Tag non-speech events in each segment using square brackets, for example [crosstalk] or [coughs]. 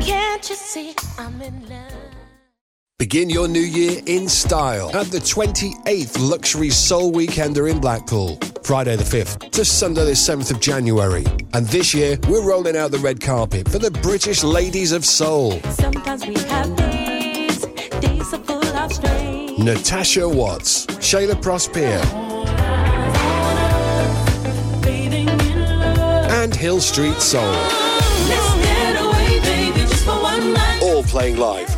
Can't you see I'm in love? Begin your new year in style at the 28th Luxury Soul Weekender in Blackpool. Friday the 5th to Sunday the 7th of January. And this year, we're rolling out the red carpet for the British Ladies of Soul. Sometimes we have days, days are full of strain. Natasha Watts, Shaila Prospere, Bathing in love. and Hill Street Soul. All playing live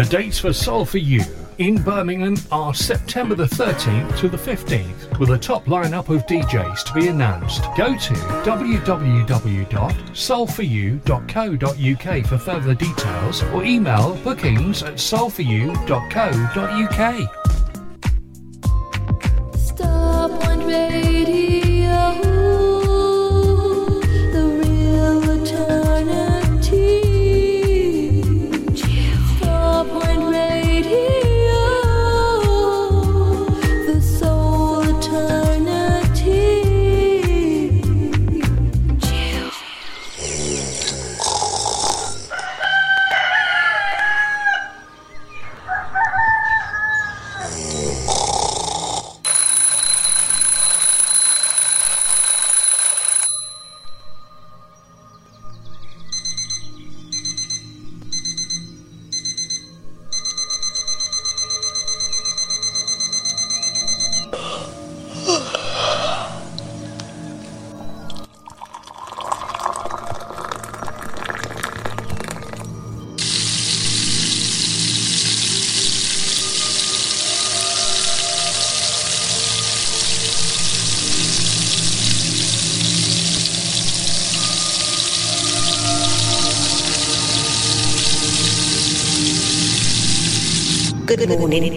The dates for Soul for You in Birmingham are September the 13th to the 15th, with a top lineup of DJs to be announced. Go to www.soulforyou.co.uk for further details or email bookings at soulforyou.co.uk. Starpoint Radio,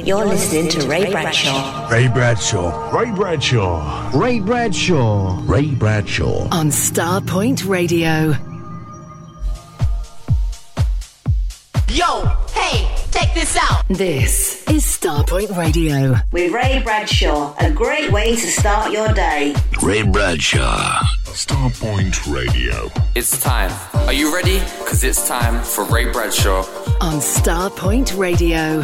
You're listening to Ray Bradshaw Ray Bradshaw. Ray Bradshaw. Ray Bradshaw. Ray Bradshaw. on Starpoint Radio. Yo, hey, check this out. This is Starpoint Radio. with Ray Bradshaw. A great way to start your day. Ray Bradshaw. Starpoint Radio. It's time. Are you ready? Because it's time for Ray Bradshaw. On Starpoint Radio.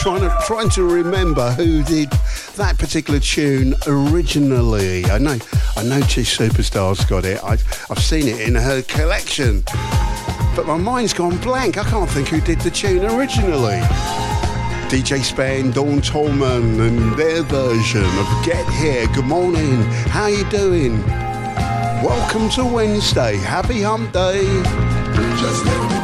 Trying to trying to remember who did that particular tune originally. I know, I know, two superstars got it. I've I've seen it in her collection, but my mind's gone blank. I can't think who did the tune originally. DJ Spen, Dawn Tallman, and their version of Get Here. Good morning. How you doing? Welcome to Wednesday. Happy Hump Day.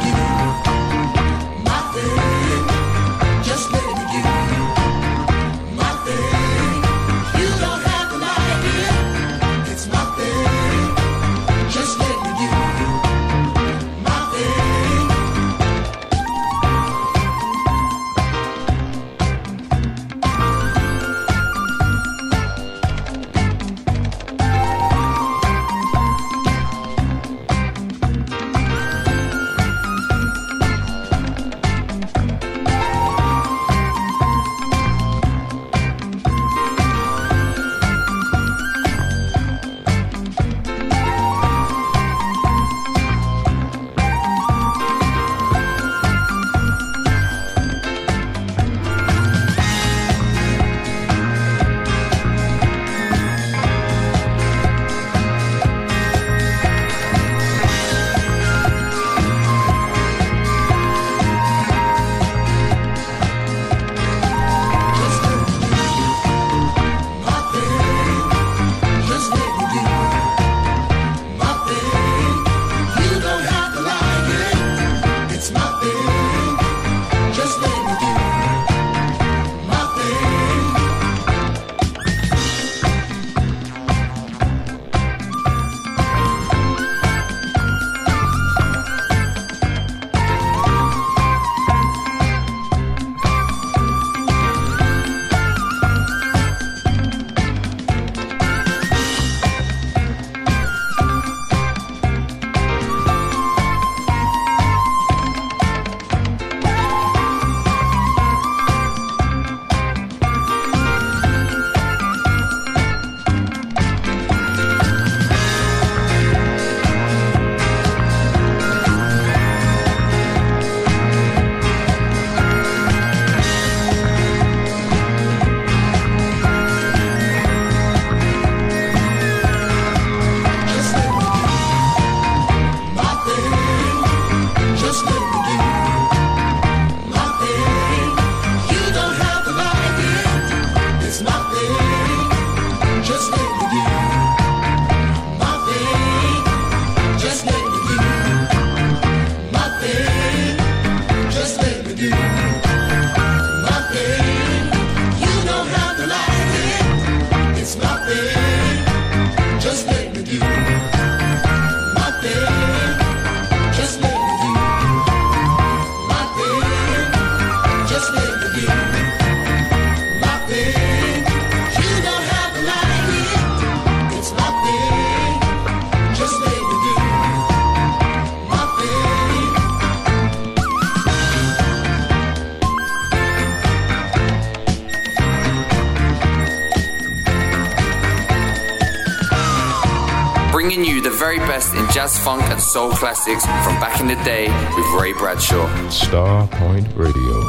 Jazz, funk, and soul classics from back in the day with Ray Bradshaw. Star Point Radio.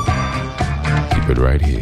Keep it right here.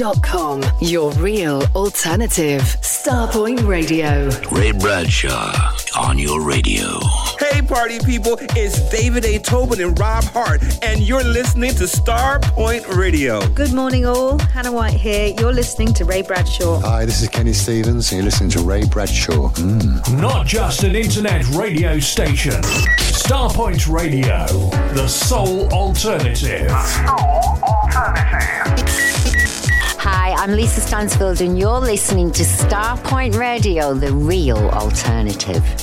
starpointradio.com. Your real alternative. Starpoint Radio. Ray Bradshaw on your radio. Hey, party people, it's David A. Tobin and Rob Hart, and you're listening to Starpoint Radio. Good morning, all. Hannah White here. You're listening to Ray Bradshaw. Hi, this is Kenny Stevens, and you're listening to Ray Bradshaw. Mm. Not just an internet radio station. Starpoint Radio, the sole alternative. The soul alternative. I'm Lisa Stansfield, and you're listening to Starpoint Radio, the real alternative.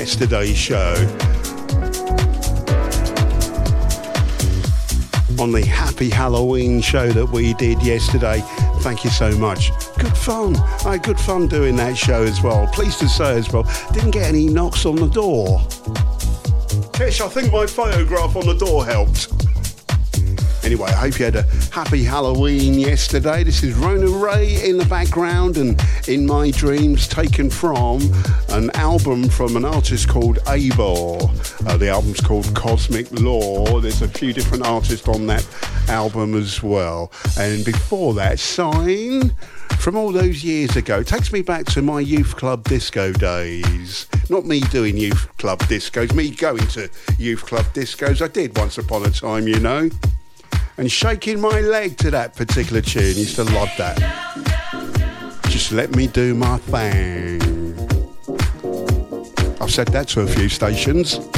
yesterday's show on the Happy Halloween show that we did yesterday. Thank you so much. Good fun. I had good fun doing that show as well. Pleased to say as well, didn't get any knocks on the door. Tish, I think my photograph on the door helped. Anyway, I hope you had a happy Halloween yesterday. This is Rona Ray in the background and in my dreams taken from an album from an artist called Abel. Uh, the album's called Cosmic Law. There's a few different artists on that album as well. And before that, Sine from all those years ago. It takes me back to my youth club disco days. Not me doing youth club discos, me going to youth club discos. I did once upon a time, you know. And shaking my leg to that particular tune. Used to love that. Just let me do my thing offset that to a few stations.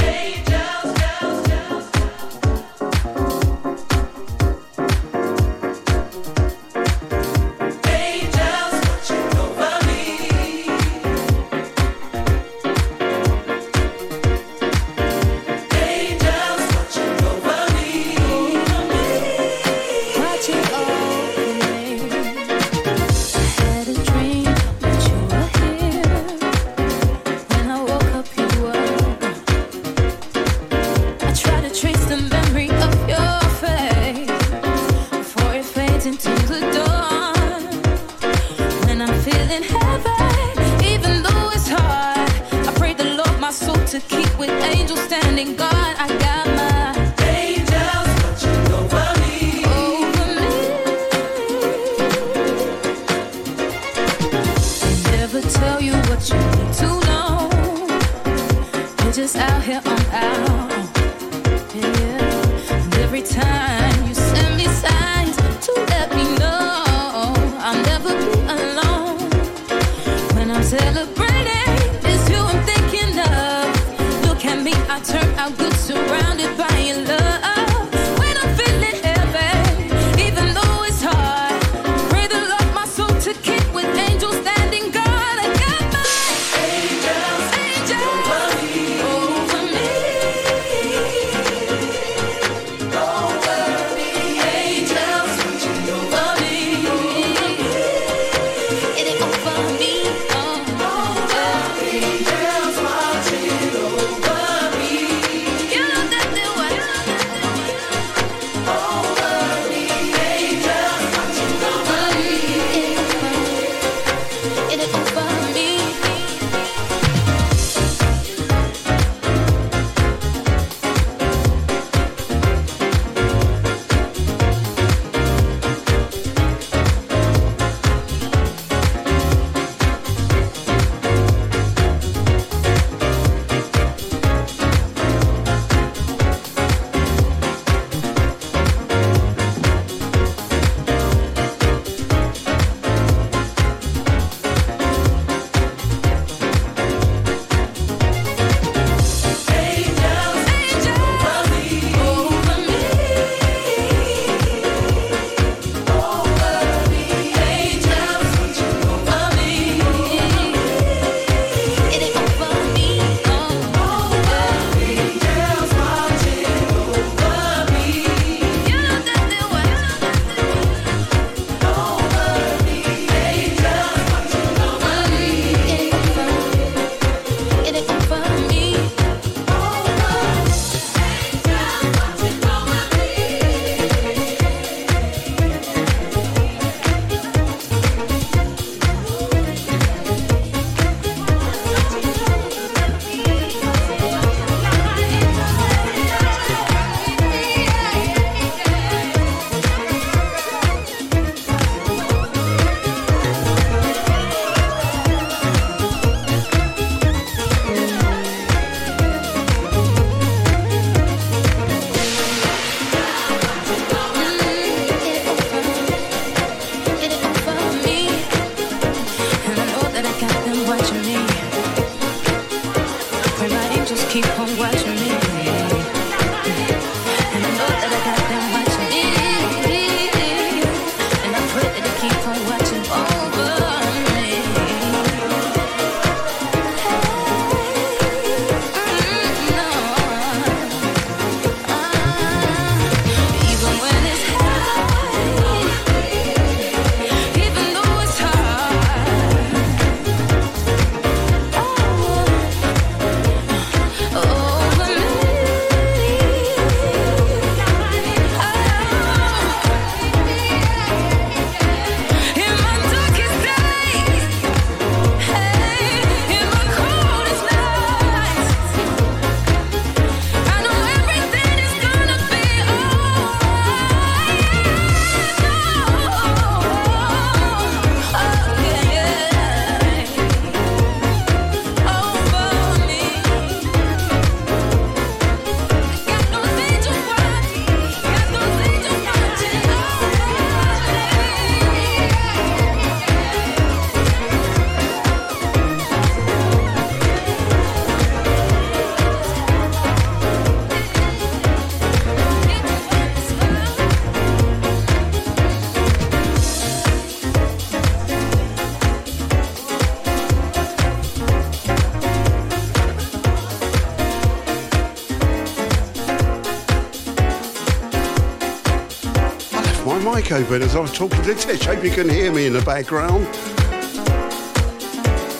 Mic open as I was talking to Tish. Hope you can hear me in the background.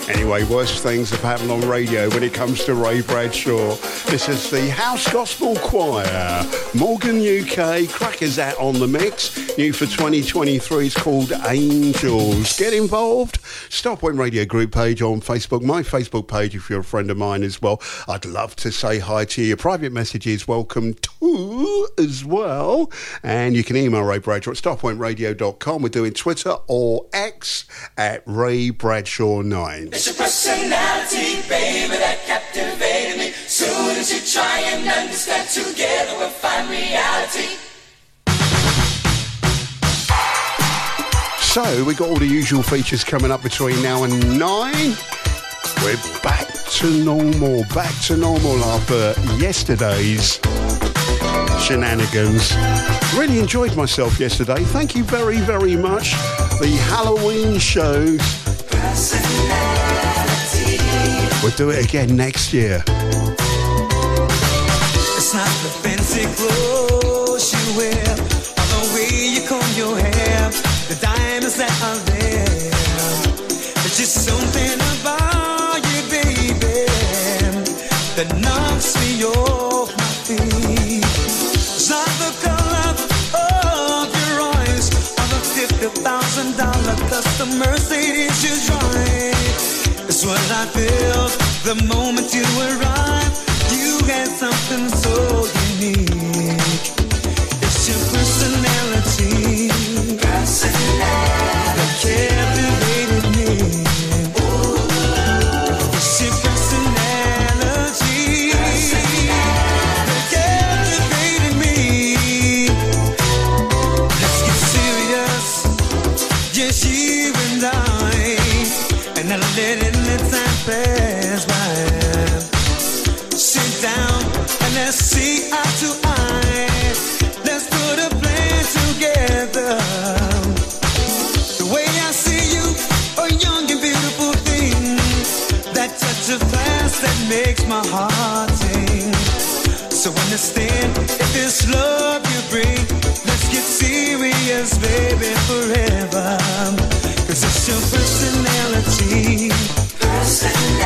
Anyway, worst things have happened on radio when it comes to Ray Bradshaw. This is the House Gospel Choir. Morgan UK, Crackers out on the mix. New for 2023 is called Angels. Get involved. Starpoint Radio group page on Facebook. My Facebook page if you're a friend of mine as well. I'd love to say hi to you. Private messages welcome as well. And you can email Ray Bradshaw at starpointradio.com. We're doing Twitter or X at Ray Bradshaw 9. It's your personality, baby, that captivated me. Soon as you try and understand, together we'll find reality. So we got all the usual features coming up between now and nine. We're back to normal, back to normal after yesterday's shenanigans. Really enjoyed myself yesterday. Thank you very, very much. The Halloween show. We'll do it again next year. It's not the fancy clothes you wear, or the way you comb your hair, the diamonds that are there. Just something about you, baby, that knocks me off dollar Mercedes you drive. It's what I feel the moment you arrive. You had something so unique. It's your personality. That captivated it's love you bring, let's get serious, baby, forever. Cause it's your personality. That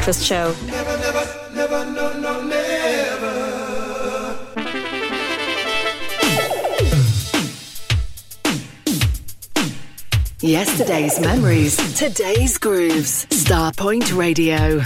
Breakfast Show. Never, never, never, no, no. Yesterday's memories, today's grooves. Starpoint Radio.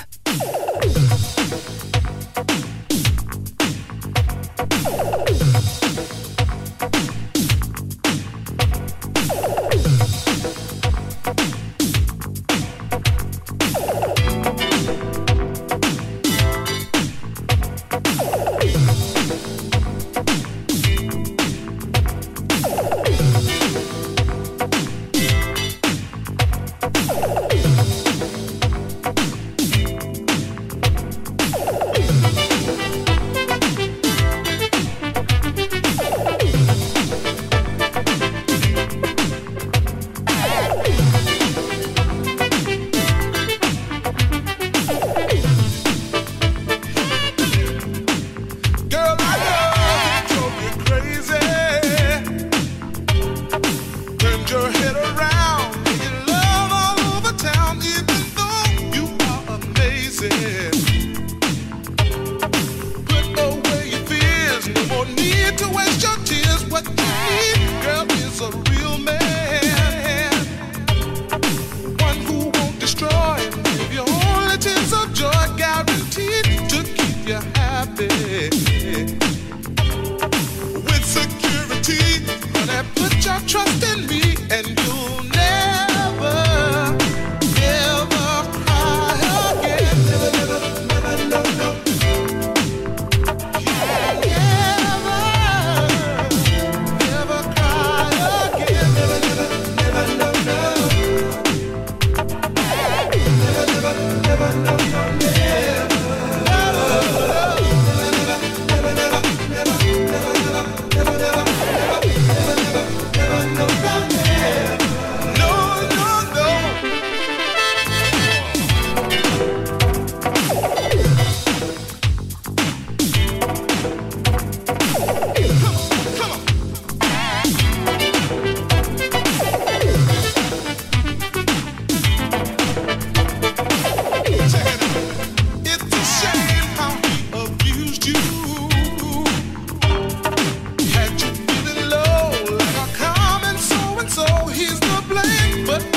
But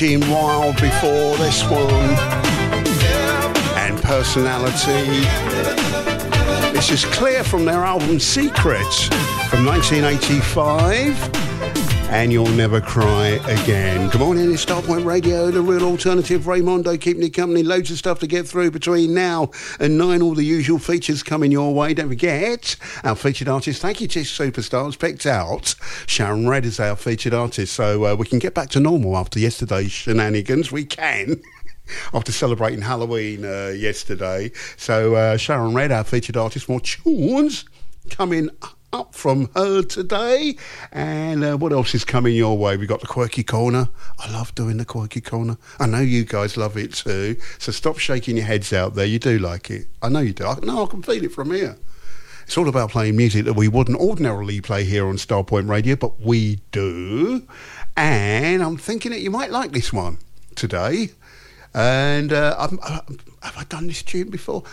Eugene Wilde before this one. And personality. This is clear from their album Secrets from 1985. And You'll Never Cry Again. Good morning, it's Starpoint Radio, the real alternative. Raymondo keeping you company. Loads of stuff to get through between now and nine. All the usual features coming your way. Don't forget, our featured artist, thank you, to Superstars, picked out Sharon Redd is our featured artist. So uh, we can get back to normal after yesterday's shenanigans. We can. [laughs] After celebrating Halloween uh, yesterday. So, uh, Sharon Redd, our featured artist, more tunes coming up from her today. And uh, what else is coming your way? We've got the Quirky Corner. I love doing the Quirky Corner. I know you guys love it too. So stop shaking your heads out there. You do like it. I know you do. I, no, I can feel it from here. All about playing music that we wouldn't ordinarily play here on Starpoint Radio, but we do. And I'm thinking that you might like this one today. And uh, I'm, i have I done this tune before?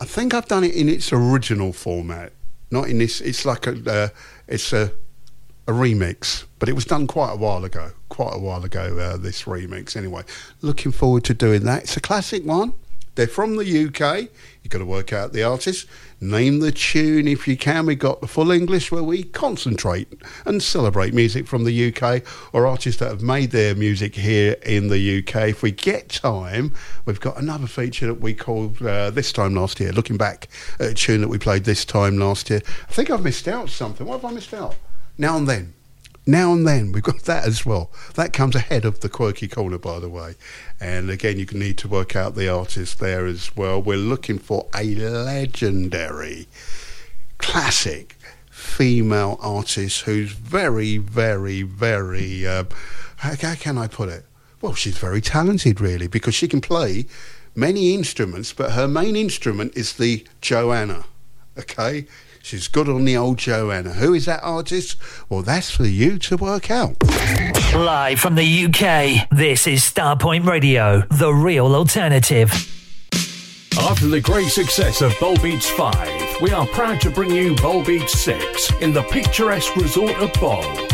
I think I've done it in its original format, not in this. It's like a, uh, it's a, a remix, but it was done quite a while ago. Quite a while ago, uh, this remix. Anyway, looking forward to doing that. It's a classic one. They're from the UK. You've got to work out the artist, name the tune if you can. We've got the full English where we concentrate and celebrate music from the UK or artists that have made their music here in the UK. If we get time, we've got another feature that we called uh, this time last year, looking back at a tune that we played this time last year. I think I've missed out something. What have I missed out? Now and then. Now and then, we've got that as well. That comes ahead of the quirky corner, by the way. And again, you need to work out the artist there as well. We're looking for a legendary, classic female artist who's very, very, very. Uh, how, how can I put it? Well, she's very talented, really, because she can play many instruments, but her main instrument is the Joanna. Okay? She's good on the old Joanna. Who is that artist? Well, that's for you to work out. Live from the UK, this is Starpoint Radio, the real alternative. After the great success of Bowl Beach 5, we are proud to bring you Bowl Beach 6 in the picturesque resort of Bol.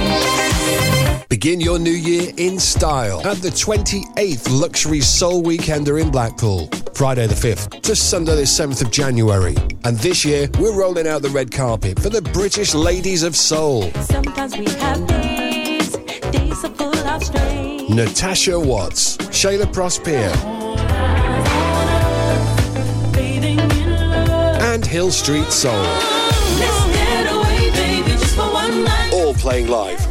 Begin your new year in style at the 28th Luxury Soul Weekender in Blackpool, Friday the 5th to Sunday the 7th of January. And this year, we're rolling out the red carpet for the British Ladies of Soul. Sometimes we have days, days of. Natasha Watts, Shaila Prospere, Bathing in love. and Hill Street Soul. All playing live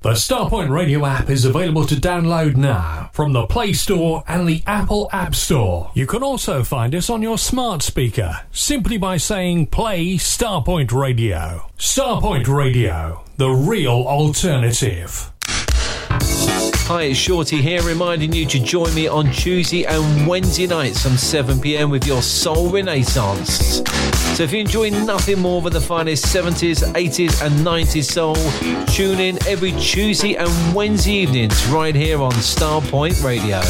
The Starpoint Radio app is available to download now from the Play Store and the Apple App Store. You can also find us on your smart speaker simply by saying play Starpoint Radio. Starpoint Radio, the real alternative. Hi, it's Shorty here, reminding you to join me on Tuesday and Wednesday nights from 7 pm with your Soul Renaissance. So if you enjoy nothing more than the finest 70s, 80s, and 90s soul, tune in every Tuesday and Wednesday evenings right here on Starpoint Radio.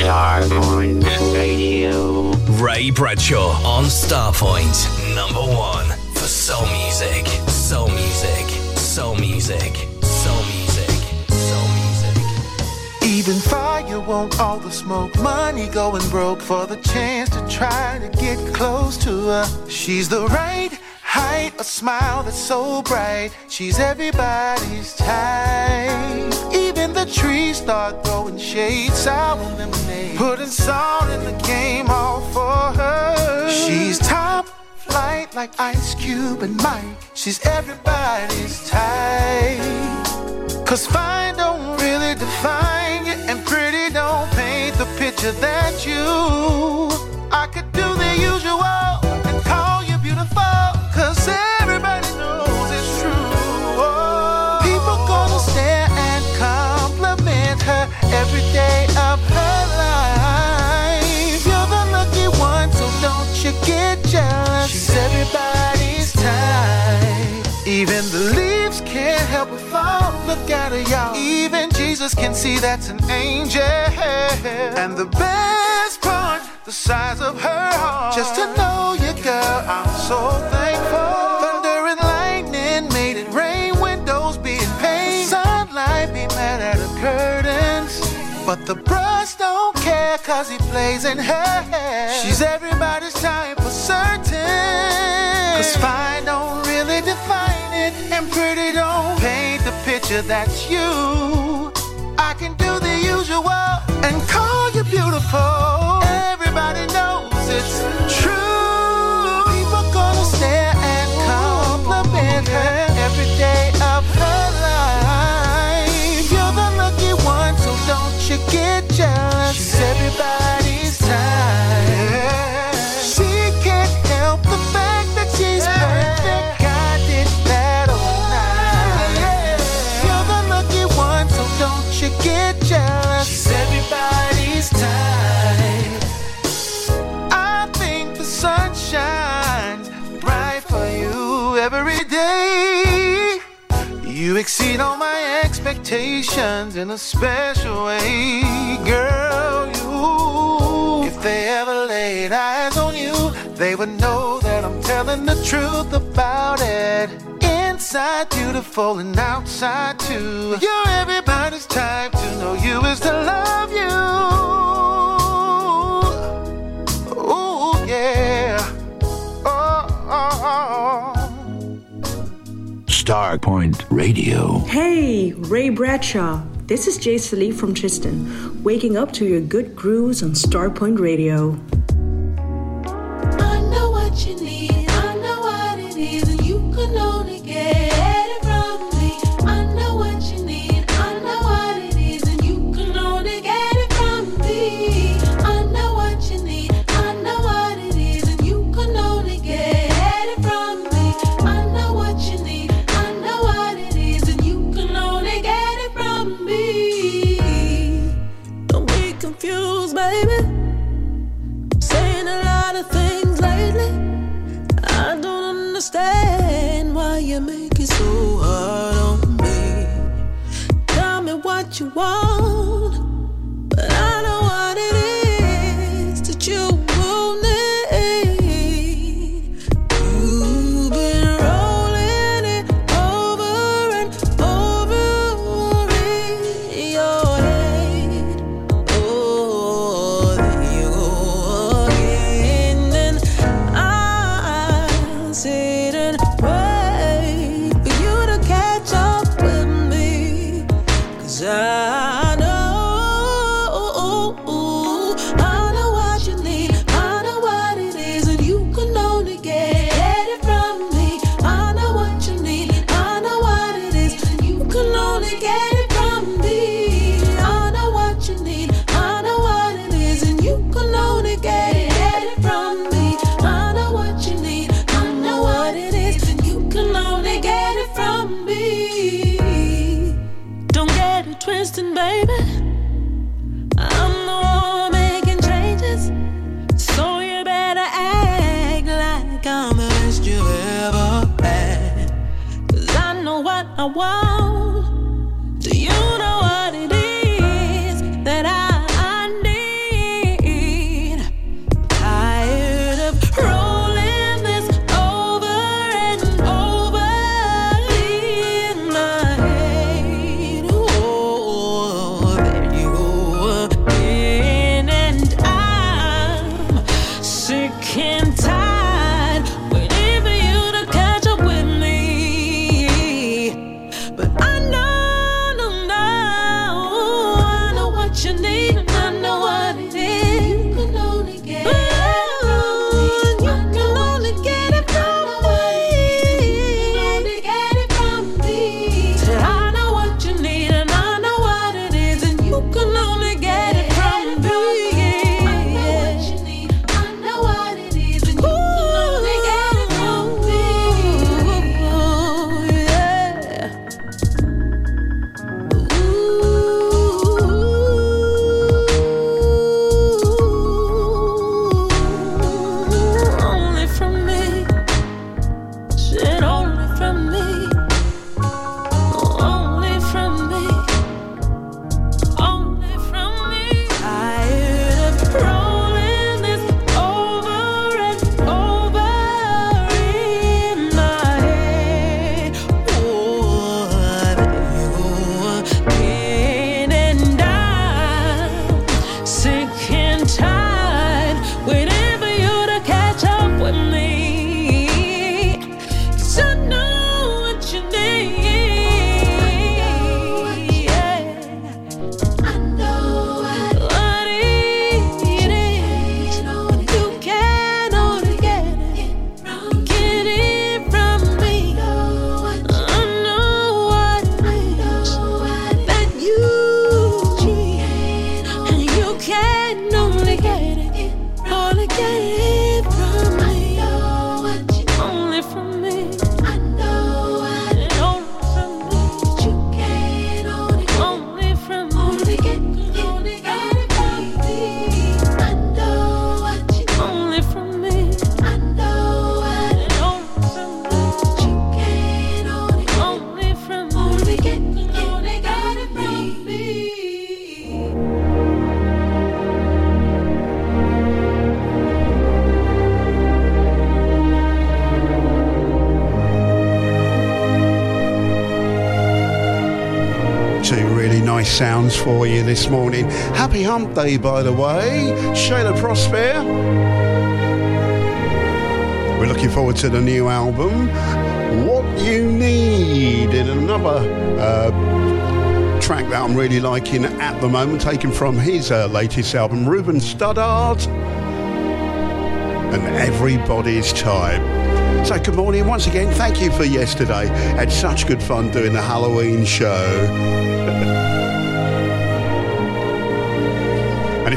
Starpoint Radio. Ray Bradshaw on Starpoint, number one for soul music, soul music, soul music, soul music, soul music. Even fire won't all the smoke. Money going broke for the chance to try to get close to her. She's the right height, a smile that's so bright. She's everybody's type. The trees start throwing shade, sour lemonade. Putting salt in the game, all for her. She's top flight like Ice Cube and Mike. She's everybody's type. Cause fine don't really define you, and pretty don't paint the picture that you. I could do the usual look at her, y'all. Even Jesus can see that's an angel. And the best part, the size of her heart. Just to know you, girl, I'm so thankful. Thunder and lightning made it rain, windows be in pain. Sunlight be mad at her curtains. But the brush don't care, cause he plays in her. She's everybody's type for certain. Cause fine don't really define it, and pretty don't paint picture that's you. I can do the usual and call you beautiful. Everybody knows it's You exceed all my expectations in a special way, girl. You, if they ever laid eyes on you, they would know that I'm telling the truth about it. Inside beautiful and outside too. You're everybody's type to know you is to love you. Ooh, yeah. oh. oh, oh. Starpoint Radio. Hey, Ray Bradshaw. This is Jay Salif from Tristan, waking up to your good grooves on Starpoint Radio. I know what you need. This morning. Happy Hump Day, by the way. Shaila Prospere. We're looking forward to the new album, What You Need, in another uh, track that I'm really liking at the moment, taken from his uh, latest album, Ruben Studdard and Everybody's Type. So, good morning once again. Thank you for yesterday. Had such good fun doing the Halloween show.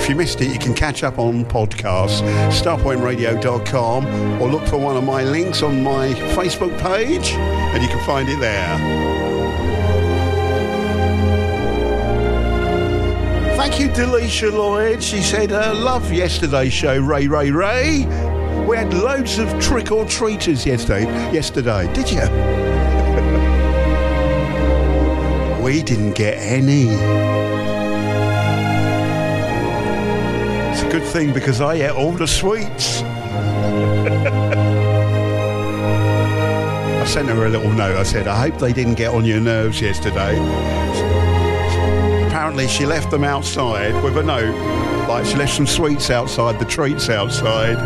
If you missed it, you can catch up on podcasts, starpointradio.com, or look for one of my links on my Facebook page, and you can find it there. Thank you, Delisha Lloyd. She said, uh, love yesterday's show, Ray, Ray, Ray. We had loads of trick or treaters yesterday. Yesterday, did you? [laughs] we didn't get any. Thing because I ate all the sweets. I sent her a little note. I said, I hope they didn't get on your nerves yesterday. Apparently, she left them outside with a note. Like she left some sweets outside, the treats outside.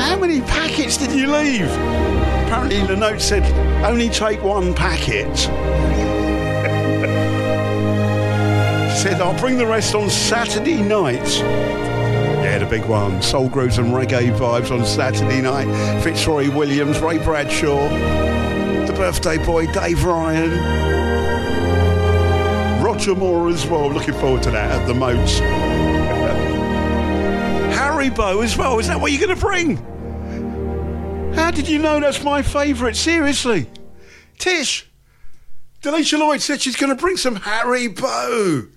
How many packets did you leave? Apparently, the note said, only take one packet. Said, I'll bring the rest on Saturday night. Yeah, the big one. Soul grooves and reggae vibes on Saturday night. Fitzroy Williams, Ray Bradshaw, the birthday boy, Dave Ryan. Roger Moore as well. Looking forward to that at the Moats. [laughs] Haribo as well. Is that what you're going to bring? How did you know that's my favourite? Seriously. Tish. Delisha Lloyd said she's going to bring some Haribo.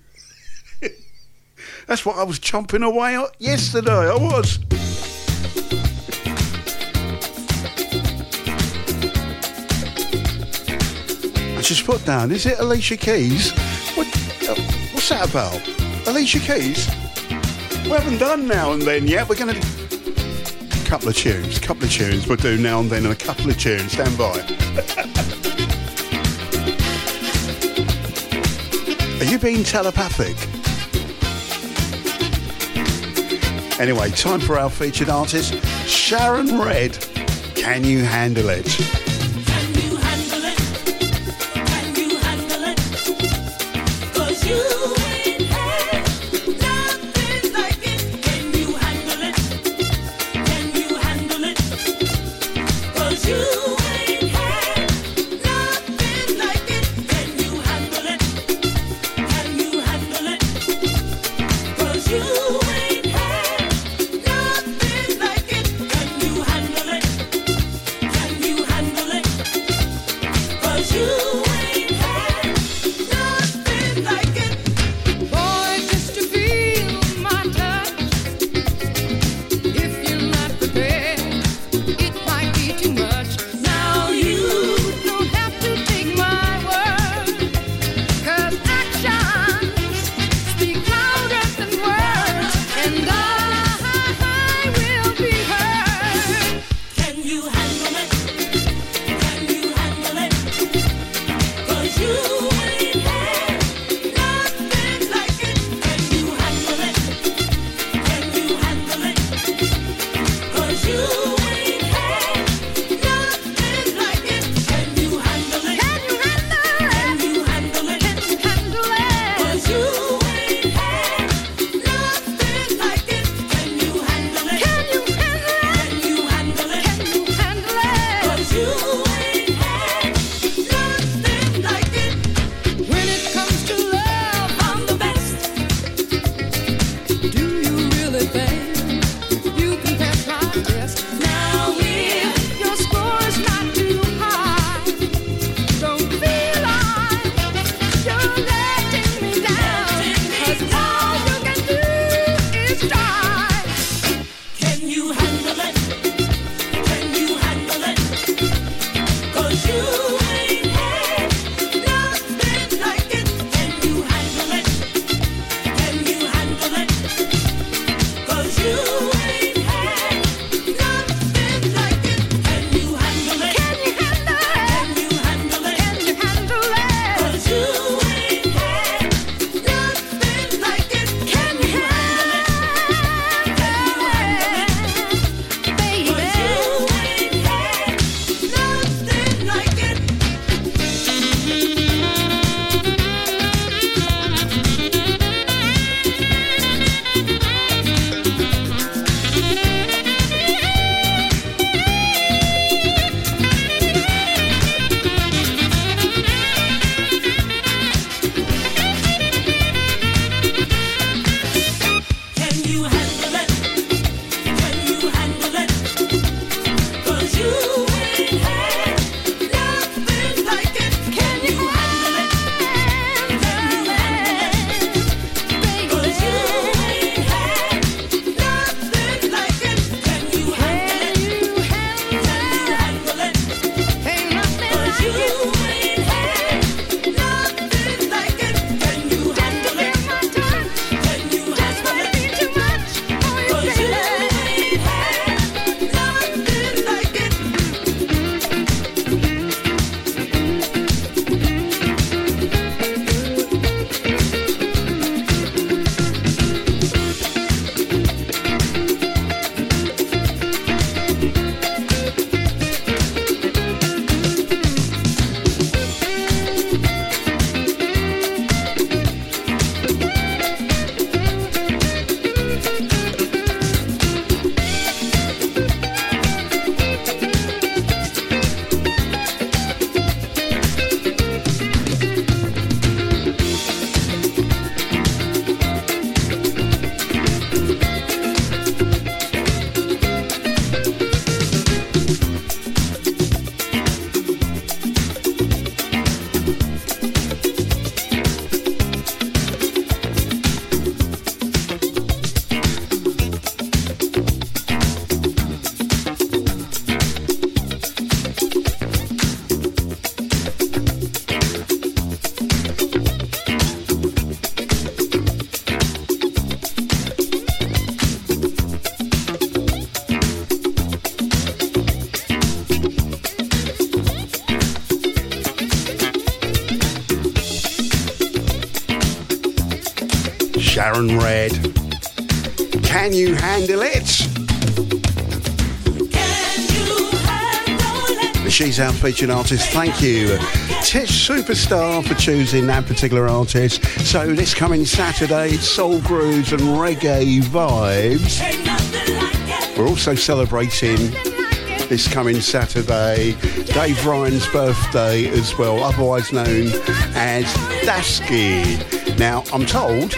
That's what I was chomping away at yesterday. I was. And just put down, is it Alicia Keys? What, uh, what's that about? Alicia Keys? We haven't done now and then yet. We're going to A couple of tunes, a couple of tunes. We'll do now and then and a couple of tunes. Stand by. [laughs] Are you being telepathic? Anyway, time for our featured artist, Sharon Redd. Can you handle it? She's Out featured artist. Thank you, Tish Superstar, for choosing that particular artist. So this coming Saturday, soul grooves and reggae vibes. We're also celebrating this coming Saturday Dave Ryan's birthday as well, otherwise known as Dasky. Now, I'm told.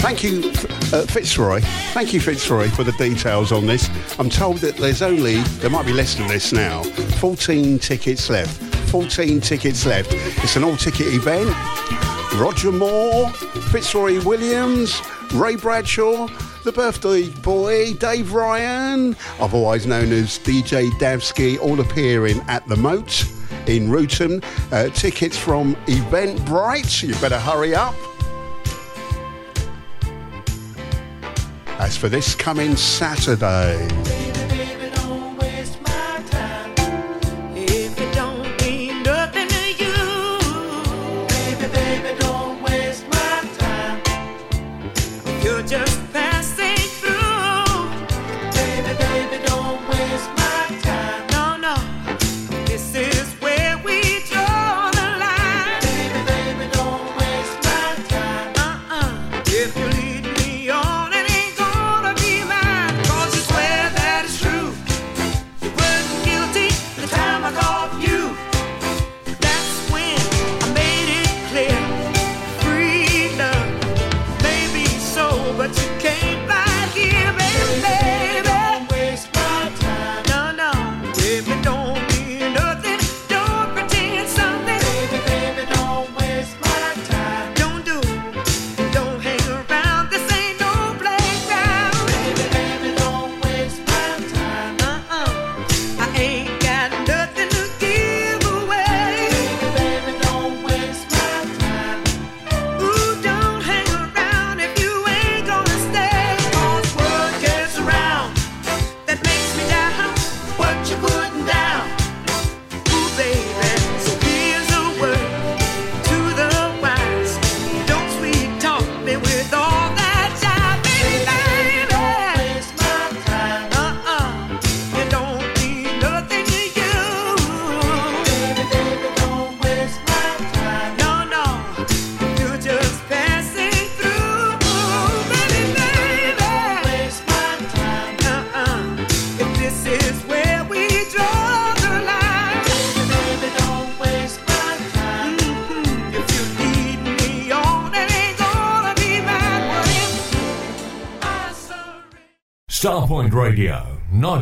Thank you, uh, Fitzroy. Thank you, Fitzroy, for the details on this. I'm told that there's only, there might be less than this now, 14 tickets left. 14 tickets left. It's an all ticket event. Roger Moore, Fitzroy Williams, Ray Bradshaw, the birthday boy, Dave Ryan, otherwise known as DJ Davsky, all appearing at the Moat in Ruton. Uh, tickets from Eventbrite. You better hurry up. As for this coming Saturday.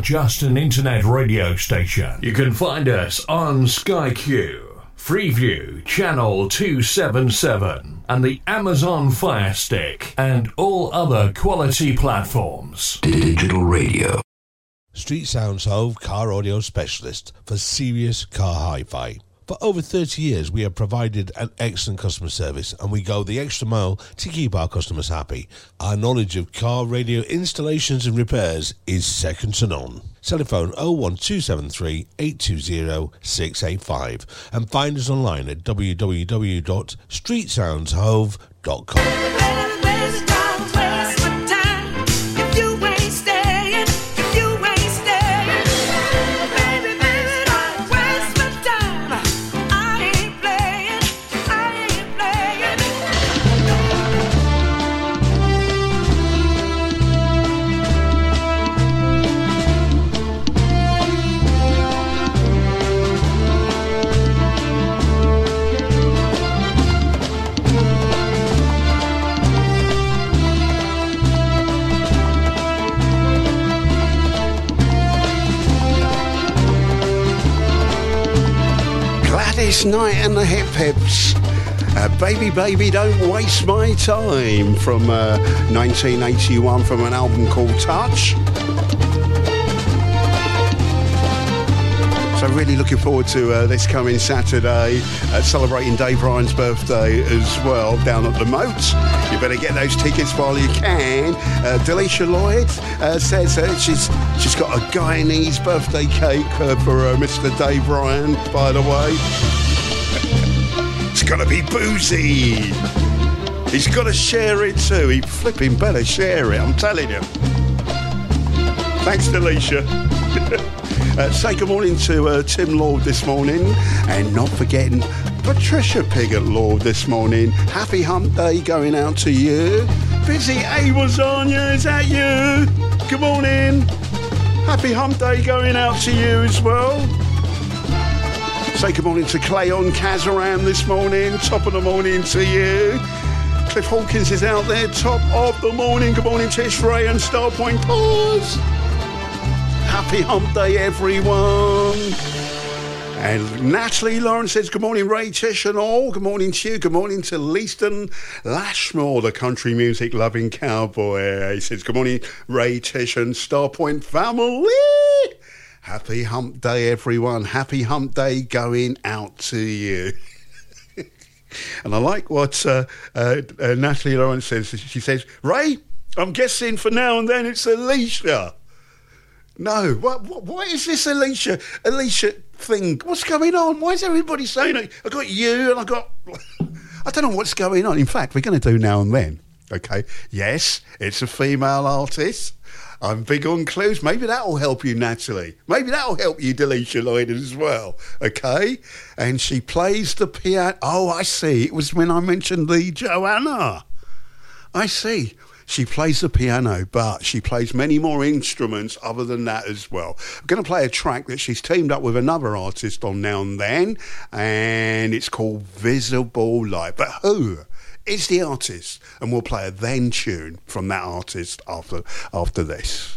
Just an internet radio station. You can find us on Sky Q, Freeview, Channel 277, and the Amazon Fire Stick, and all other quality platforms. Digital radio. Street Sounds Hove car audio specialist for serious car hi-fi. For over 30 years, we have provided an excellent customer service and we go the extra mile to keep our customers happy. Our knowledge of car radio installations and repairs is second to none. Telephone 01273 820 685 and find us online at www.streetsoundshove.com. Gladys Knight and the Hip Hips. Uh, baby, baby, don't waste my time from uh, 1981 from an album called Touch. So really looking forward to uh, this coming Saturday, uh, celebrating Dave Ryan's birthday as well down at the Moat. You better get those tickets while you can. Uh, Delisha Lloyd uh, says she's she's got a Guyanese birthday cake uh, for uh, Mr. Dave Ryan, by the way. Gonna be boozy. He's got to share it too. He flipping better share it, I'm telling you. Thanks, Delisha. [laughs] uh, say good morning to uh, Tim Lord this morning and not forgetting Patricia Pigott Lord this morning. Happy hump day going out to you. Busy A you, is that you? Good morning. Happy hump day going out to you as well. Say good morning to Cleon Kazaram this morning. Top of the morning to you. Cliff Hawkins is out there. Top of the morning. Good morning, Tish Ray and Starpoint Pause. Happy hump day, everyone. And Natalie Lawrence says, Good morning, Ray, Tish, and all. Good morning to you. Good morning to Leaston Lashmore, the country music loving cowboy. He says, Good morning, Ray, Tish, and Starpoint family. Happy hump day, everyone. Happy hump day going out to you. [laughs] and I like what uh, uh, uh, Natalie Lawrence says. She says, Ray, I'm guessing for now and then it's Alicia. No, what, what, what is this Alicia Alicia thing? What's going on? Why is everybody saying it? I got you and I got. [laughs] I don't know what's going on. In fact, we're going to do now and then. Okay. Yes, it's a female artist. I'm big on clues. Maybe that'll help you, Natalie. Maybe that'll help you, Delisha Lloyd, as well. Okay? And she plays the piano. Oh, I see. It was when I mentioned the Joanna. I see. She plays the piano, but she plays many more instruments other than that as well. I'm going to play a track that she's teamed up with another artist on now and then, and it's called Visible Light. But who? Is the artist, and we'll play a then tune from that artist after after this.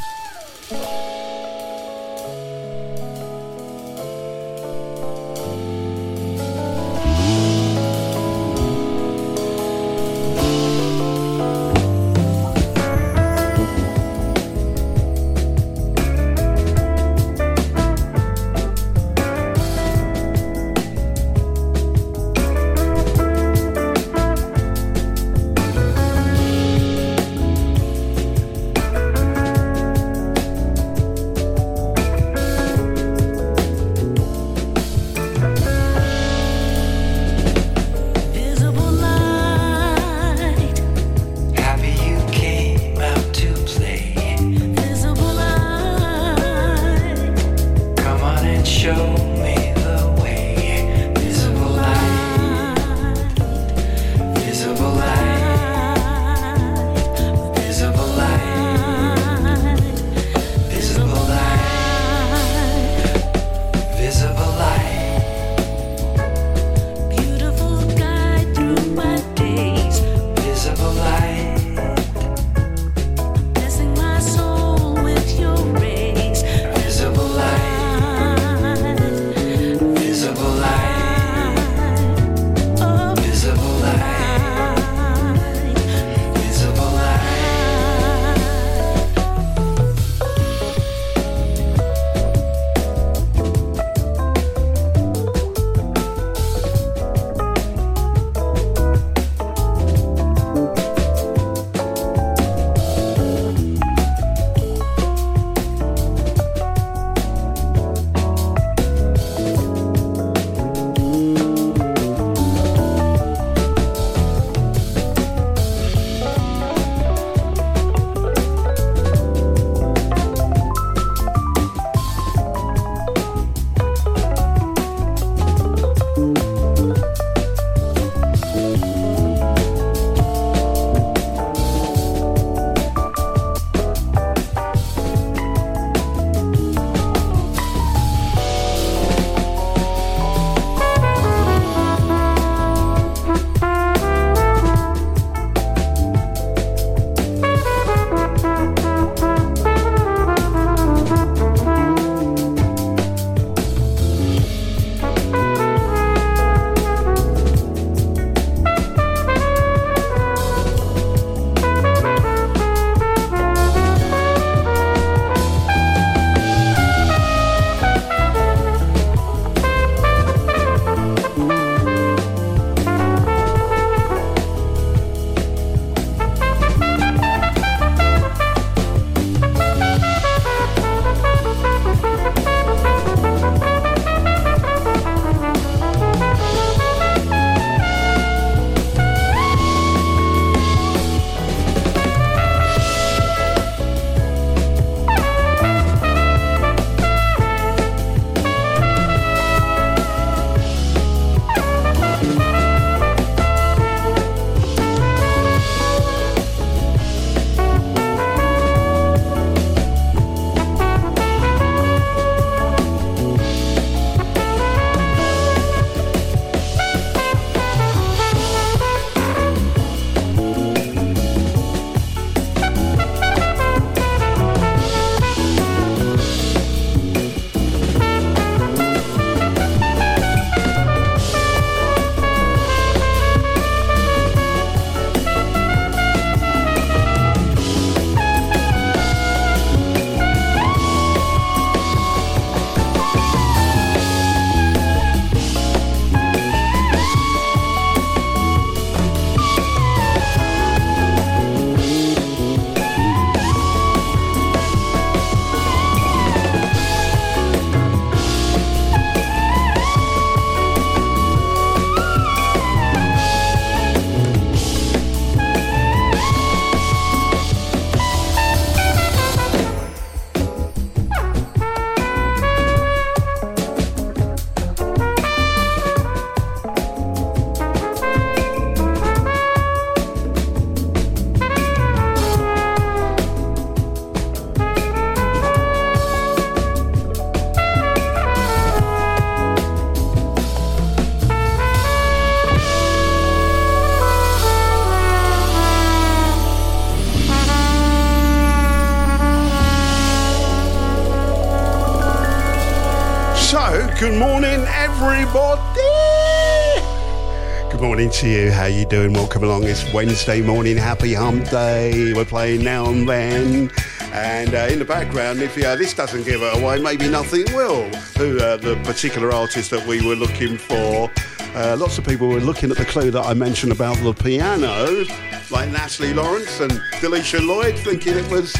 You. Doing? Welcome along. It's Wednesday morning. Happy Hump Day. We're playing now and then. And uh, in the background, if uh, this doesn't give it away, maybe nothing will. Who uh, the particular artist that we were looking for? Uh, lots of people were looking at the clue that I mentioned about the piano, like Natalie Lawrence and Delisha Lloyd, thinking it was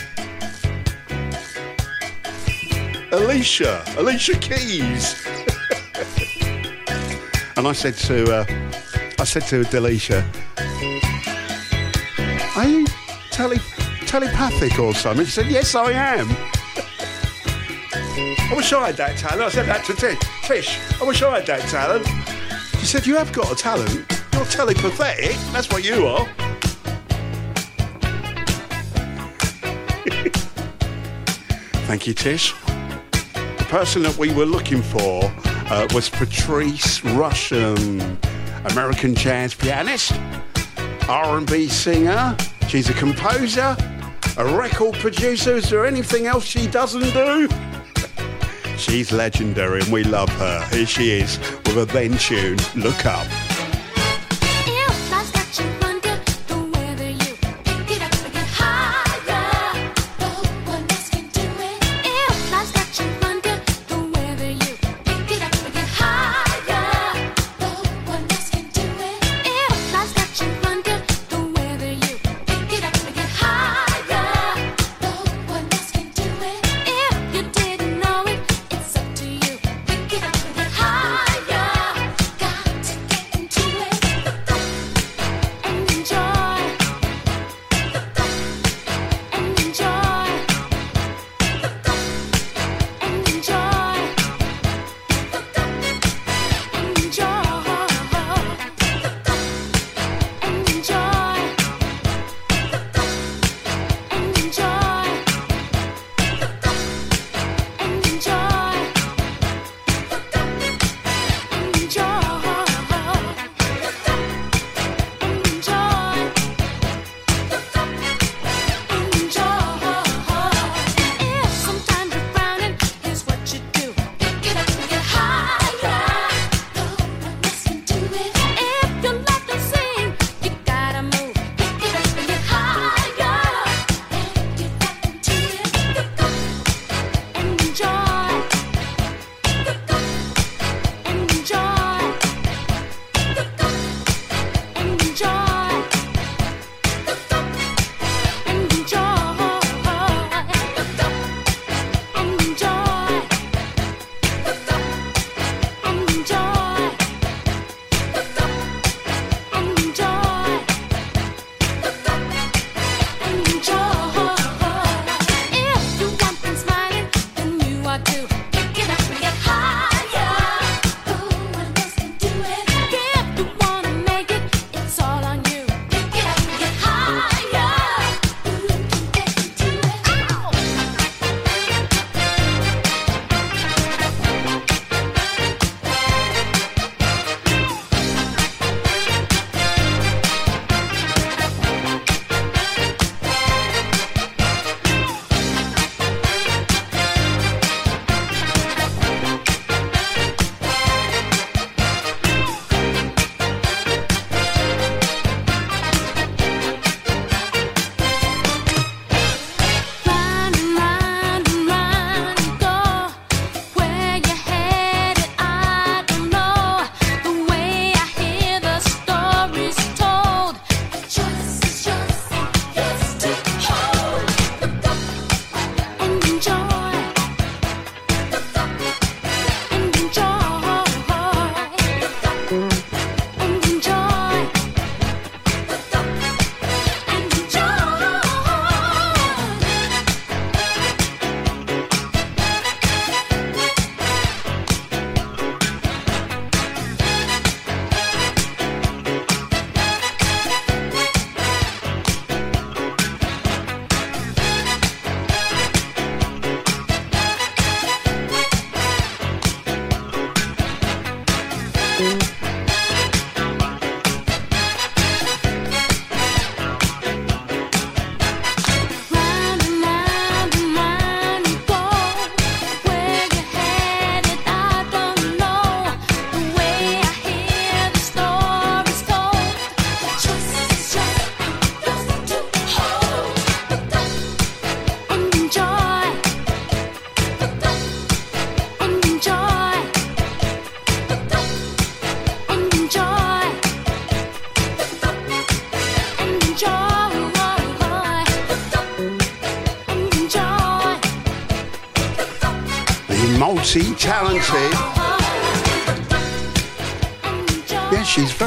Alicia, Alicia Keys. [laughs] and I said to, uh, I said to Delisha, "Are you tele- telepathic or something?" She said, "Yes, I am." I wish I had that talent. I said that to Tish. Tish, I wish I had that talent. She said, "You have got a talent. You're telepathetic. That's what you are." [laughs] Thank you, Tish. The person that we were looking for uh, was Patrice Rushen, American jazz pianist, R&B singer. She's a composer, a record producer. Is there anything else she doesn't do? She's legendary and we love her. Here she is with a then tune, Look Up.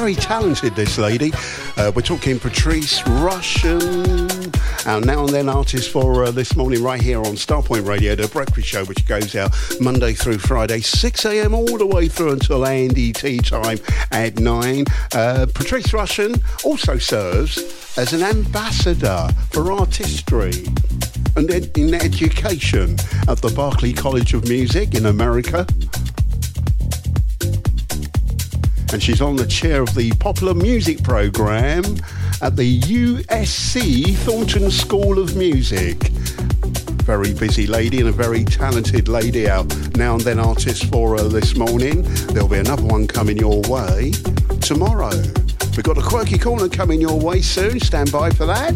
Very talented, this lady. Uh, we're talking Patrice Rushen, our now and then artist for uh, this morning right here on Starpoint Radio, the breakfast show, which goes out Monday through Friday, 6 a.m. all the way through until Andy tea time at 9. Uh, Patrice Rushen also serves as an ambassador for artistry and ed- in education at the Berklee College of Music in America. And she's on the chair of the popular music program at the USC Thornton School of Music. Very busy lady and a very talented lady out now and then artist for her this morning. There'll be another one coming your way tomorrow. We've got a quirky corner coming your way soon. Stand by for that.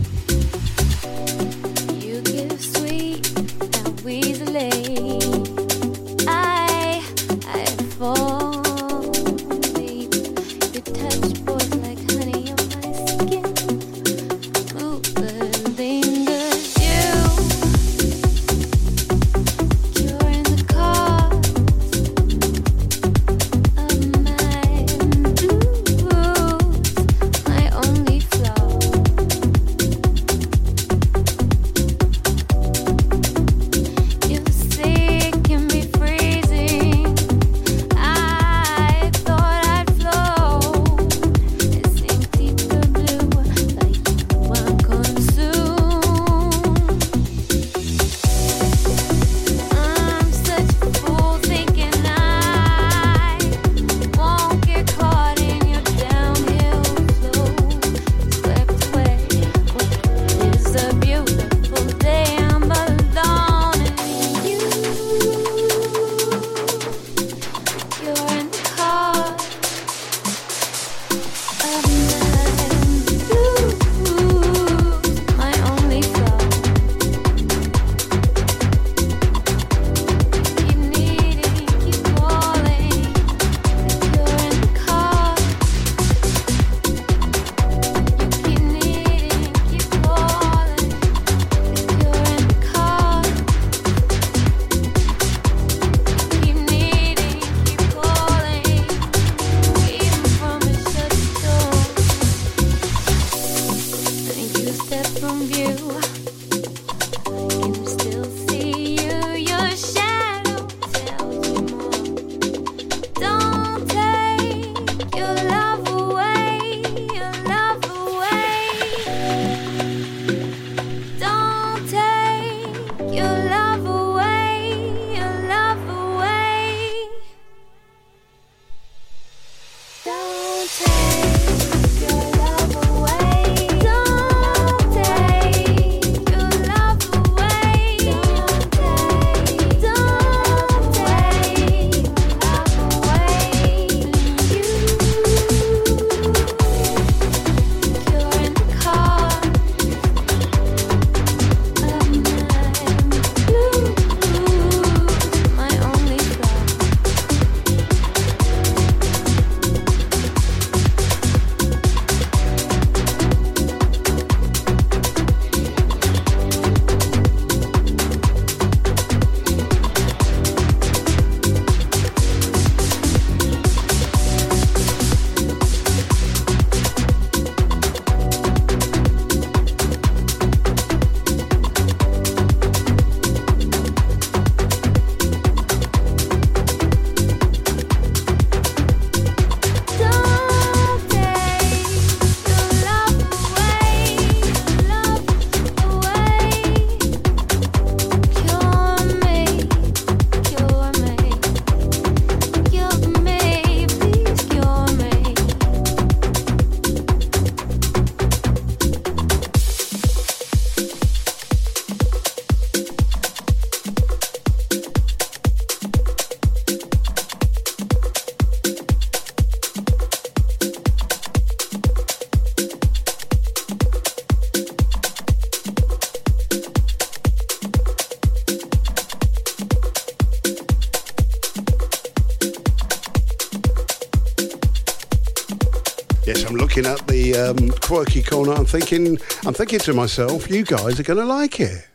Quirky corner. I'm thinking, I'm thinking to myself, you guys are going to like it.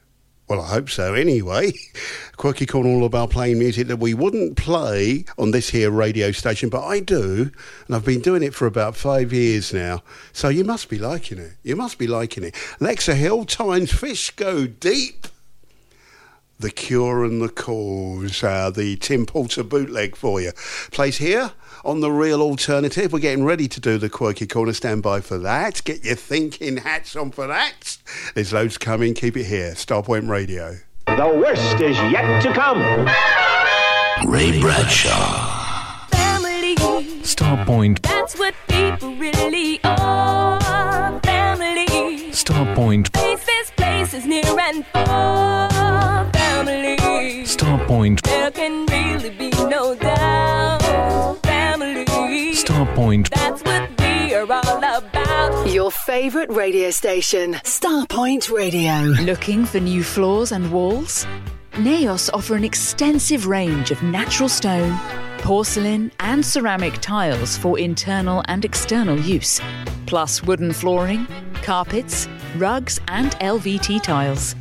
Well, I hope so. Anyway, [laughs] Quirky Corner all about playing music that we wouldn't play on this here radio station, but I do, and I've been doing it for about five years now. So you must be liking it. You must be liking it. Lexa Hill, Times Fish Go Deep. The Cure and the Cause, uh, the Tim Porter bootleg for you. Plays here on the Real Alternative. We're getting ready to do the Quirky Corner. Stand by for that. Get your thinking hats on for that. There's loads coming. Keep it here. Starpoint Radio. The worst is yet to come. Ray Bradshaw. Family. Starpoint. That's what people really are. Family. Starpoint. Faces, places near and far. Family. Starpoint. There can really be no doubt. Family. Starpoint. That's what we are all about. Your favourite radio station, Starpoint Radio. Looking for new floors and walls? Naos offer an extensive range of natural stone, porcelain, and ceramic tiles for internal and external use, plus wooden flooring, carpets, rugs, and LVT tiles.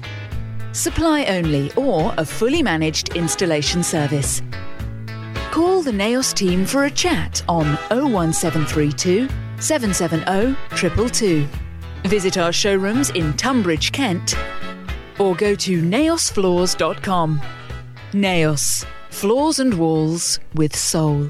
Supply only or a fully managed installation service. Call the Naos team for a chat on 01732 770 222. Visit our showrooms in Tunbridge, Kent, or go to naosfloors.com. Naos, floors and walls with soul.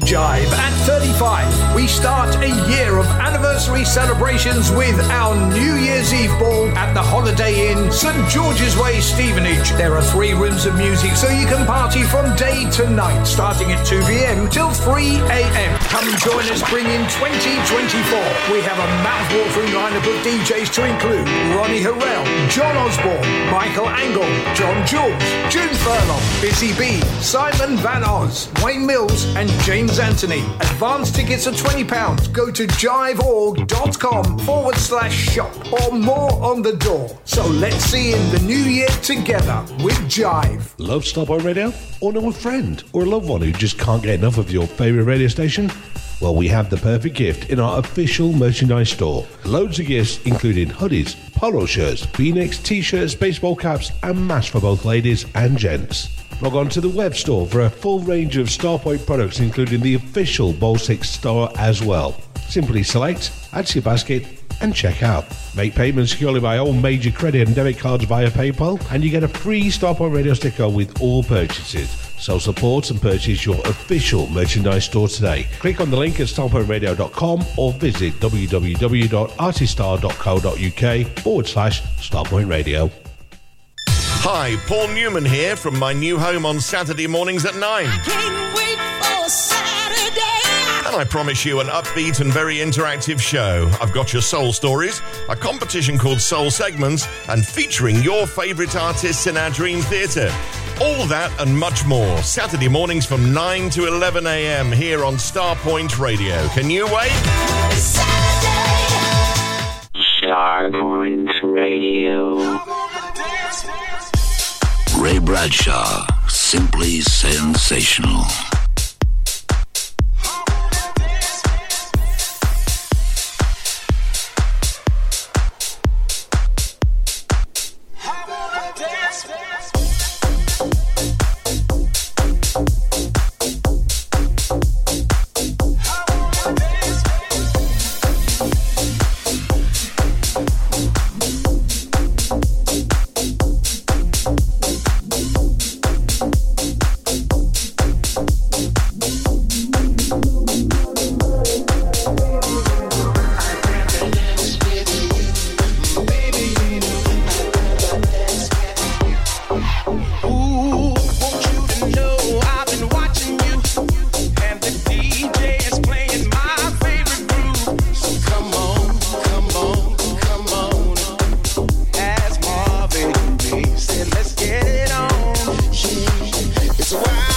Jive at 35. We start a year of anniversary celebrations with our New Year's Eve ball at the Holiday Inn, St George's Way, Stevenage. There are three rooms of music so you can party from day to night, starting at 2 pm till 3 am. Come join us, bring in 2024. We have a mouth-watering lineup of DJs to include Ronnie Harrell, John Osborne, Michael Angle, John Jules, June Furlong, Busy Bee, Simon Van Oz, Wayne Mills, and James Anthony. Advance tickets are £20. Go to jiveorg.com forward slash shop or more on the door. So let's see in the new year together with Jive. Love Starpoint Radio? Or know a friend or a loved one who just can't get enough of your favourite radio station? Well, we have the perfect gift in our official merchandise store. Loads of gifts, including hoodies, polo shirts, v-necks, t-shirts, baseball caps, and masks for both ladies and gents. Log on to the web store for a full range of Starpoint products, including the official Bol 6 store as well. Simply select, add to your basket, and check out. Make payments securely by all major credit and debit cards via PayPal, and you get a free Starpoint radio sticker with all purchases. So support and purchase your official merchandise store today. Click on the link at starpointradio.com or visit www.artistar.co.uk forward slash Starpoint Radio. Hi, Paul Newman here from my new home on Saturday mornings at 9. And I promise you an upbeat and very interactive show. I've got your soul stories, a competition called Soul Segments, and featuring your favourite artists in our Dream Theatre. All that and much more. Saturday mornings from 9 to 11 a.m. here on Starpoint Radio. Can you wait? Starpoint Radio. Ray Bradshaw, simply sensational. why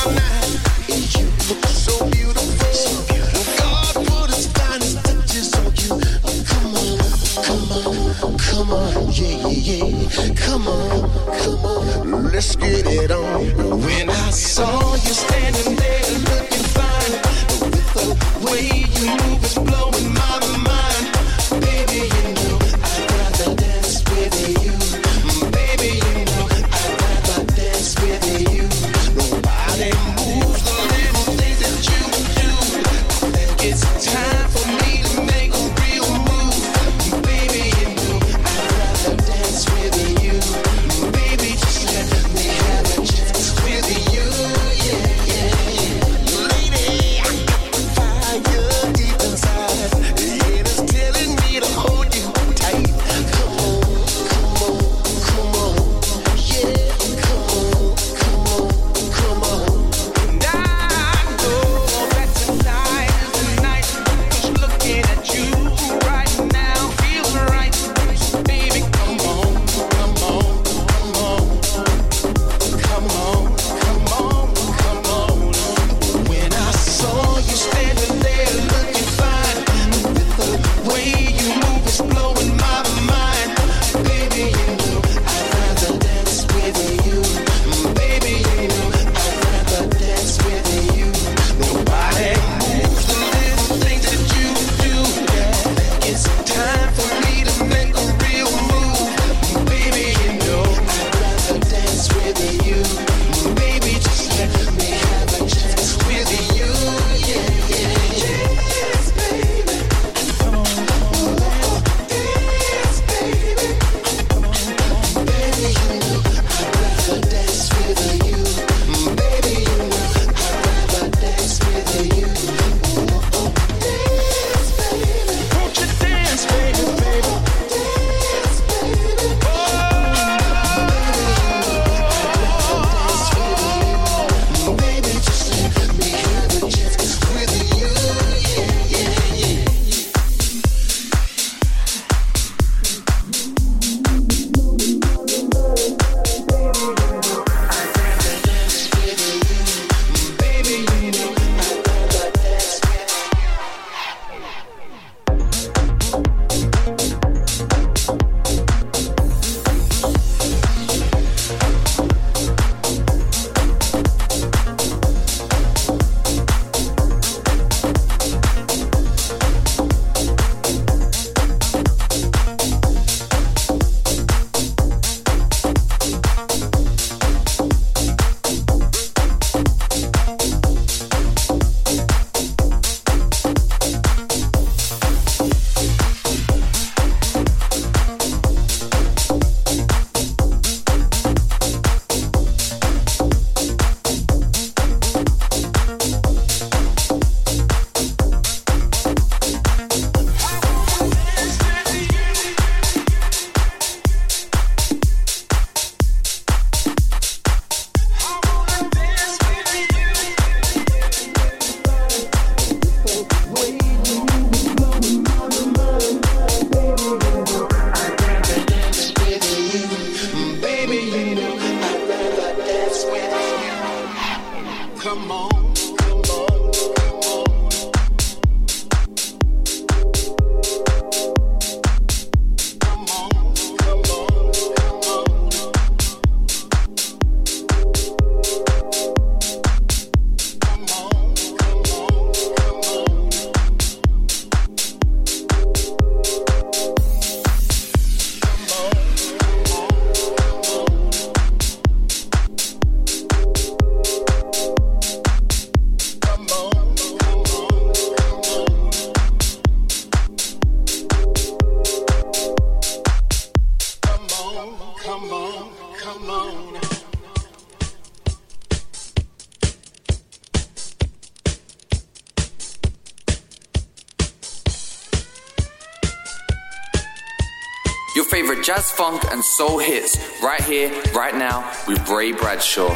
and soul hits right here, right now with Ray Bradshaw.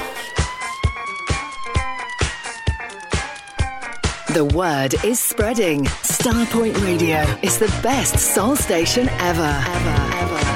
The word is spreading. Starpoint Radio is the best soul station ever. Ever, ever.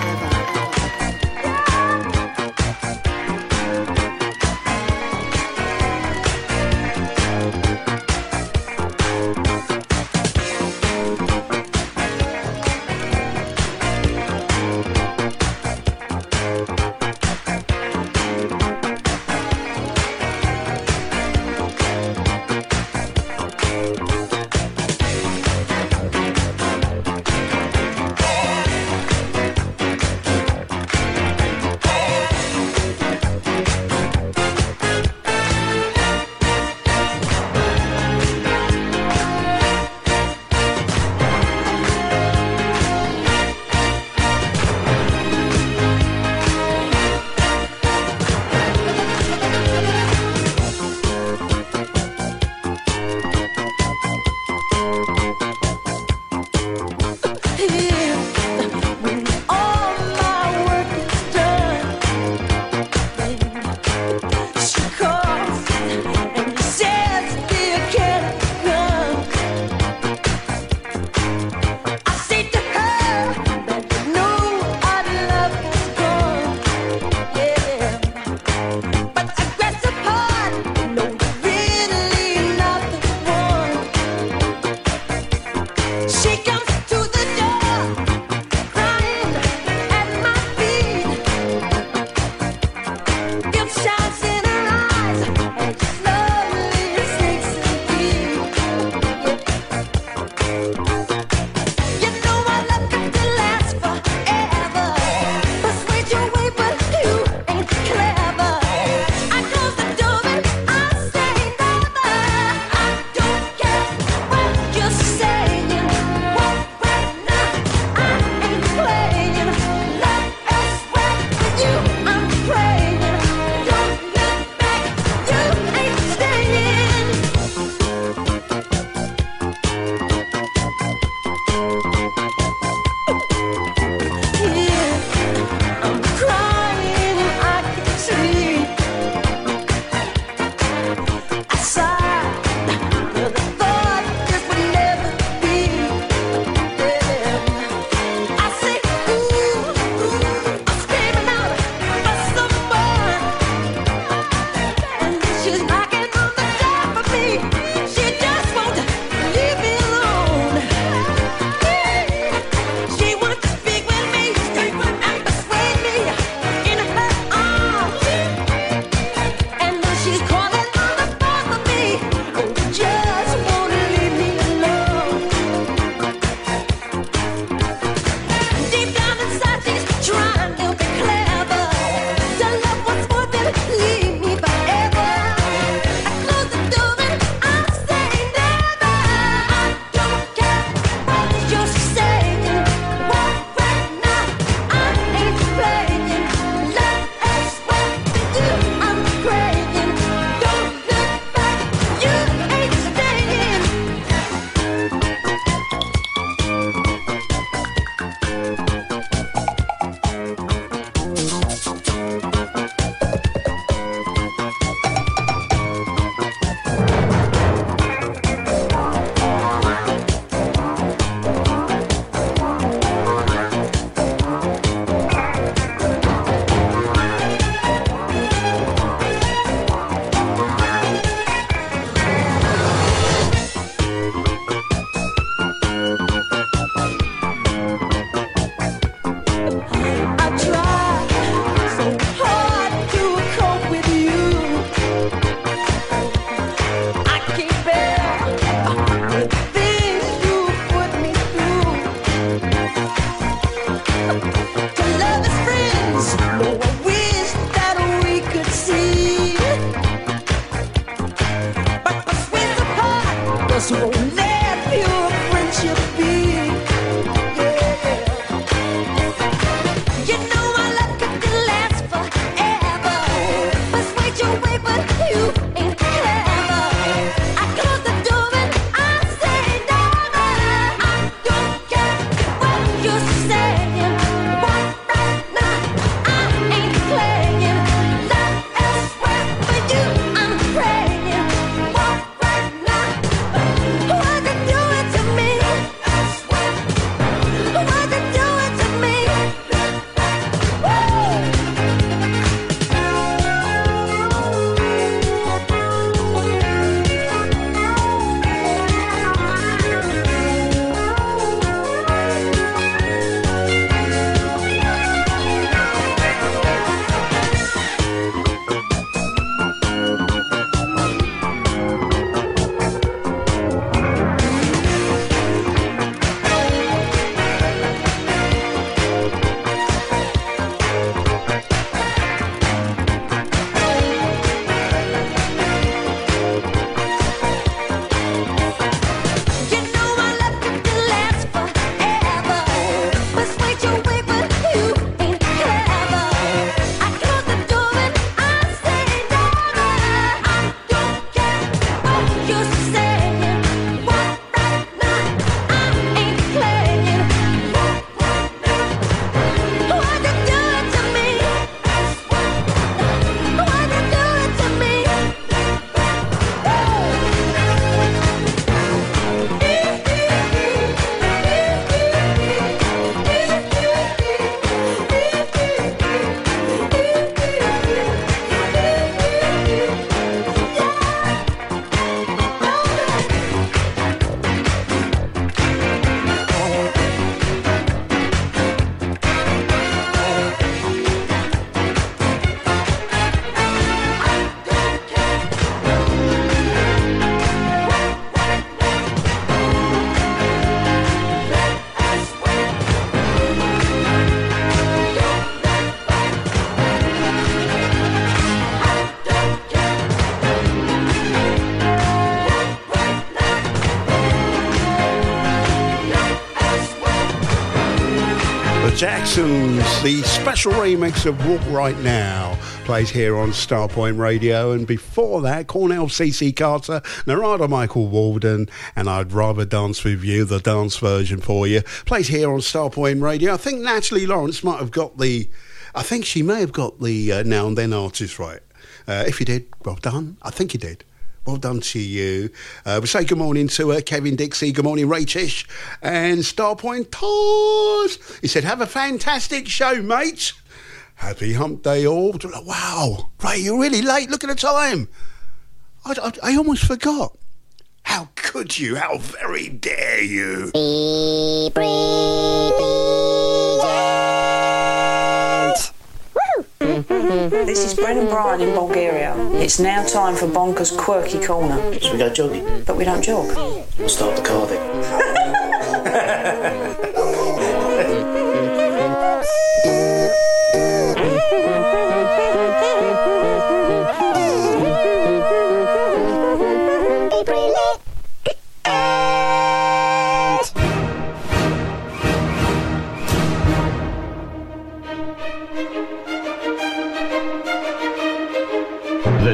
The special remix of Walk Right Now, plays here on Starpoint Radio. And before that, Cornell CC Carter, Narada Michael Walden, and I'd Rather Dance With You, the dance version for you, plays here on Starpoint Radio. I think Natalie Lawrence might have got the, I think she may have got the uh, now and then artist right. Uh, if you did, well done. I think you did. Well done to you. Uh, we say good morning to uh, Kevin Dixie. Good morning, Ray Tish. And Starpoint Tours. He said, have a fantastic show, mate. Happy hump day all. Wow. Ray, you're really late. Look at the time. I, I, I almost forgot. How could you? How very dare you? Mm-hmm. This is Brennan Bryan in Bulgaria. It's now time for Bonker's Quirky Corner. Should we go jogging? But we don't jog. We'll start the car then. [laughs]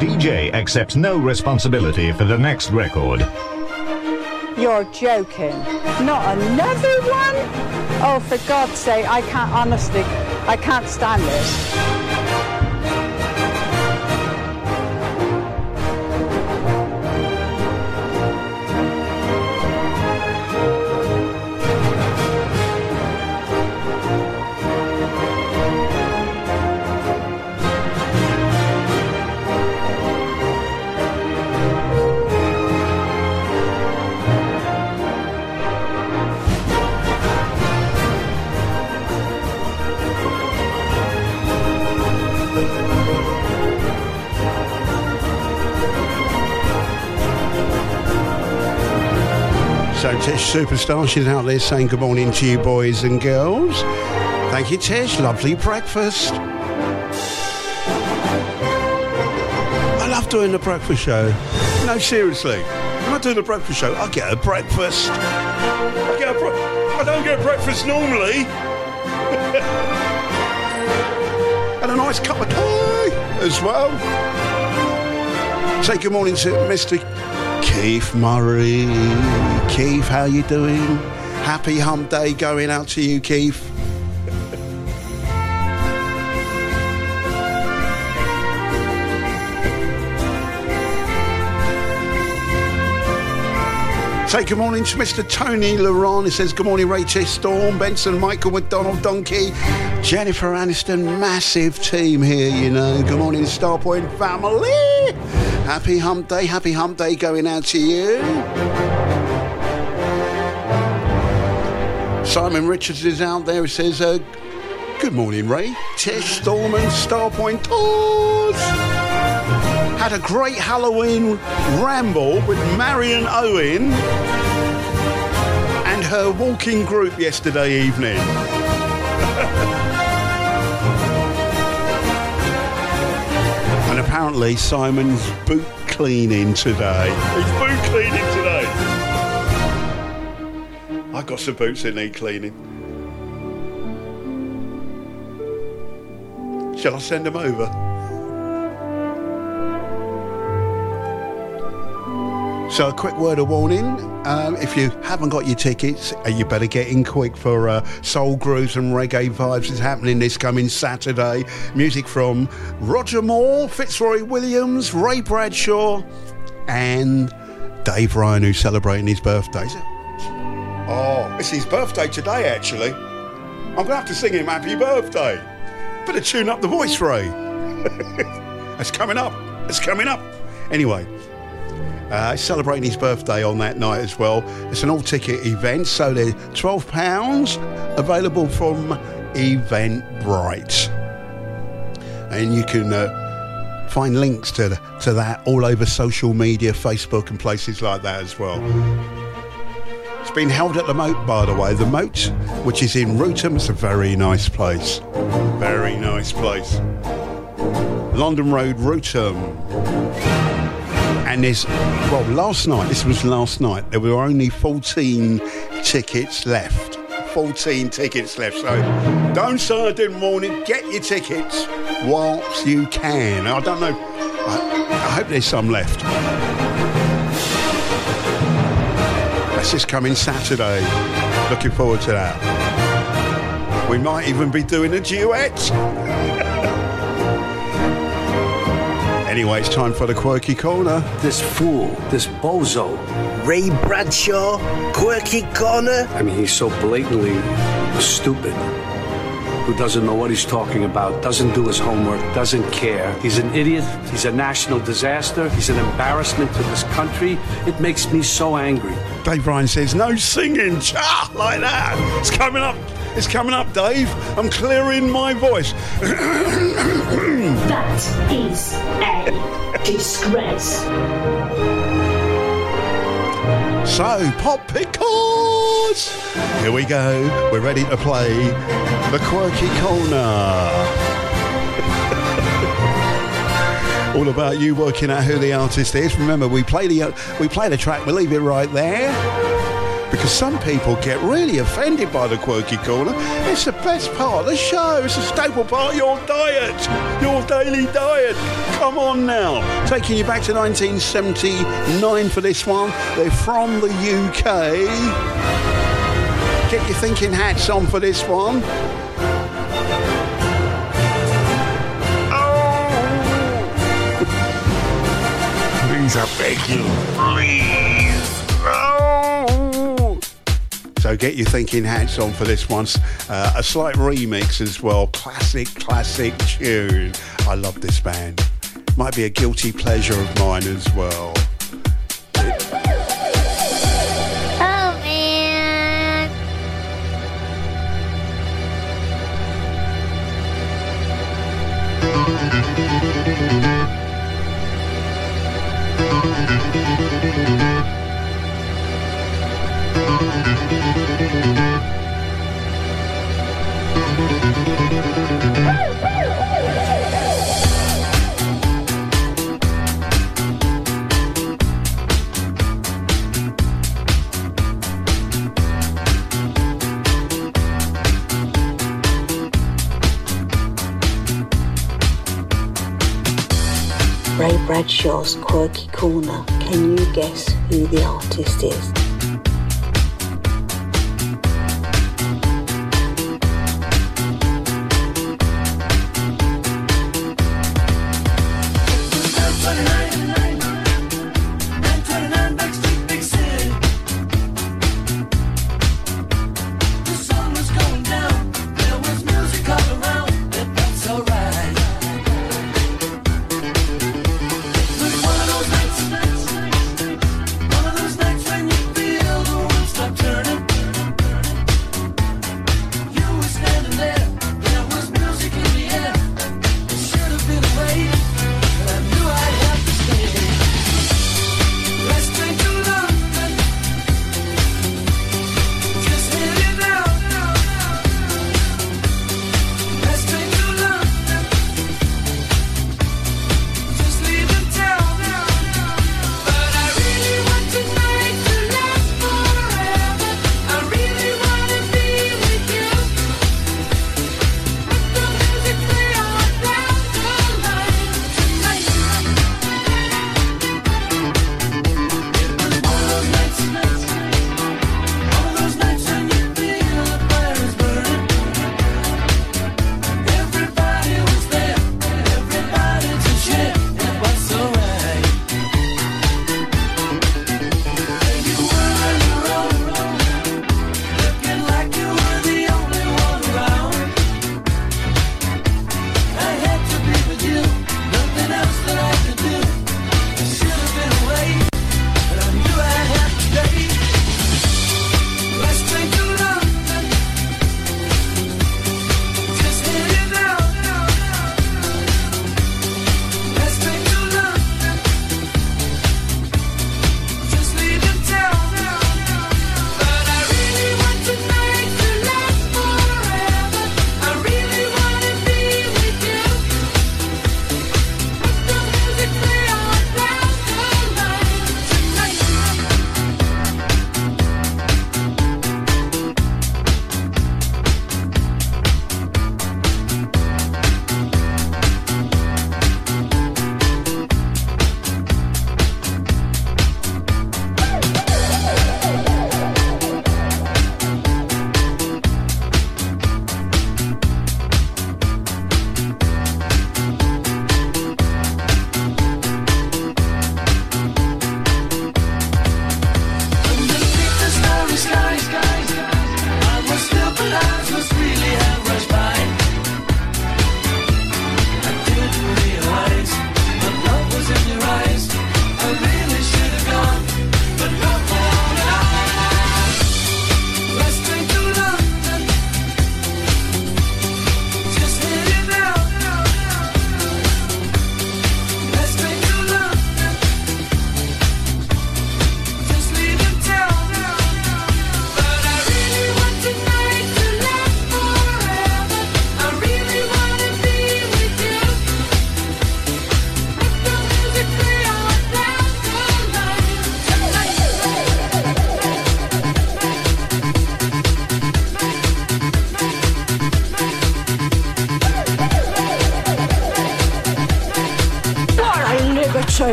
DJ accepts no responsibility for the next record. You're joking. Not another one? Oh, for God's sake, I can't, honestly, I can't stand this. Tish Superstar, she's out there saying good morning to you boys and girls. Thank you, Tish. Lovely breakfast. I love doing the breakfast show. No, seriously. When I do the breakfast show, I get a breakfast. I get a I don't get a breakfast normally. [laughs] and a nice cup of tea as well. Say good morning to Mr. Keith Murray. Keith, how you doing? Happy hump day going out to you, Keith. Say good morning to Mr. Tony Laron. He says, Good morning, Rachel Storm, Benson, Michael McDonald, Donkey, Jennifer Aniston. Massive team here, you know. Good morning, Starpoint family. Happy hump day, happy hump day going out to you. Simon Richards is out there. He says, uh, Good morning, Ray. Tish, Storm, and Starpoint Tours. Had a great Halloween ramble with Marion Owen and her walking group yesterday evening. [laughs] and apparently Simon's boot cleaning today. He's boot cleaning today. I got some boots that need cleaning. Shall I send them over? So, a quick word of warning um, if you haven't got your tickets, uh, you better get in quick for uh, Soul Grooves and Reggae Vibes. It's happening this coming Saturday. Music from Roger Moore, Fitzroy Williams, Ray Bradshaw, and Dave Ryan, who's celebrating his birthday. Oh, it's his birthday today, actually. I'm going to have to sing him happy birthday. Better tune up the voice, Ray. [laughs] It's coming up. It's coming up. Anyway, uh, celebrating his birthday on that night as well. It's an all-ticket event, so they're twelve pounds, available from Eventbrite, and you can uh, find links to to that all over social media, Facebook, and places like that as well. It's been held at the Moat, by the way. The Moat, which is in Wrotham, it's a very nice place. Very nice place. London Road, Wrotham. And there's, well, last night, this was last night, there were only 14 tickets left. 14 tickets left. So don't say I didn't warn it. Get your tickets whilst you can. I don't know. I, I hope there's some left. That's just coming Saturday. Looking forward to that. We might even be doing a duet. [laughs] Anyway, it's time for the quirky corner. This fool, this bozo, Ray Bradshaw, quirky corner. I mean, he's so blatantly stupid. Who doesn't know what he's talking about, doesn't do his homework, doesn't care. He's an idiot. He's a national disaster. He's an embarrassment to this country. It makes me so angry. Dave Ryan says, no singing, cha, like that. It's coming up. It's coming up, Dave. I'm clearing my voice. That is a disgrace. So, pop pickles! Here we go. We're ready to play the quirky corner. [laughs] All about you working out who the artist is. Remember, we play the we play the track. We leave it right there because some people get really offended by the quirky corner. It's the best part of the show. It's a staple part of your diet, your daily diet. Come on now. Taking you back to 1979 for this one. They're from the UK. Get your thinking hats on for this one. Please, I beg you. Please. So get your thinking hats on for this one. Uh, a slight remix as well. Classic, classic tune. I love this band. Might be a guilty pleasure of mine as well. Corner. Can you guess who the artist is?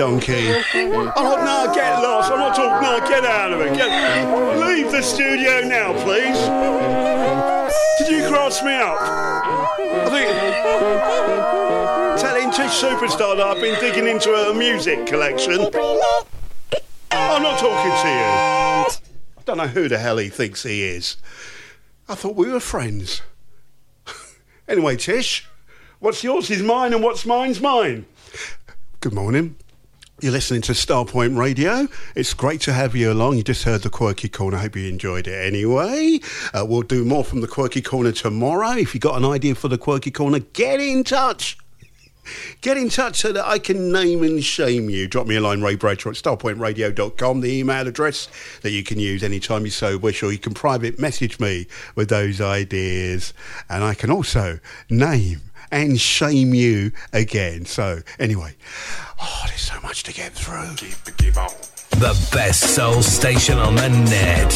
Donkey. Not, no, get lost. I'm not talking, no, get out of it. Get, leave the studio now, please. Did you cross me up? I think, telling Tish Superstar that I've been digging into her music collection. I'm not talking to you. I don't know who the hell he thinks he is. I thought we were friends. [laughs] anyway, Tish, what's yours is mine and what's mine's mine. Good morning. You're listening to Starpoint Radio. It's great to have you along. You just heard the Quirky Corner. I hope you enjoyed it anyway. Uh, we'll do more from the Quirky Corner tomorrow. If you've got an idea for the Quirky Corner, get in touch. Get in touch so that I can name and shame you. Drop me a line, Ray Bradshaw at starpointradio.com, the email address that you can use anytime you so wish, or you can private message me with those ideas. And I can also name and shame you again. So, anyway, oh, there's so much to get through. The best soul station on the net.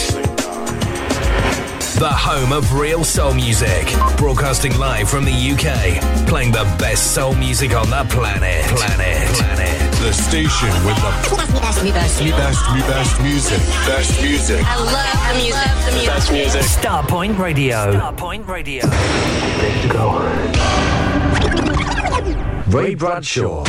The home of real soul music. Broadcasting live from the UK. Playing the best soul music on the planet. Planet. Planet. The station with the best, me best, me best, me best music. Best music. I love the music. Love the music. Best music. Starpoint Radio. Starpoint Radio. Ready to go. Ray Bradshaw.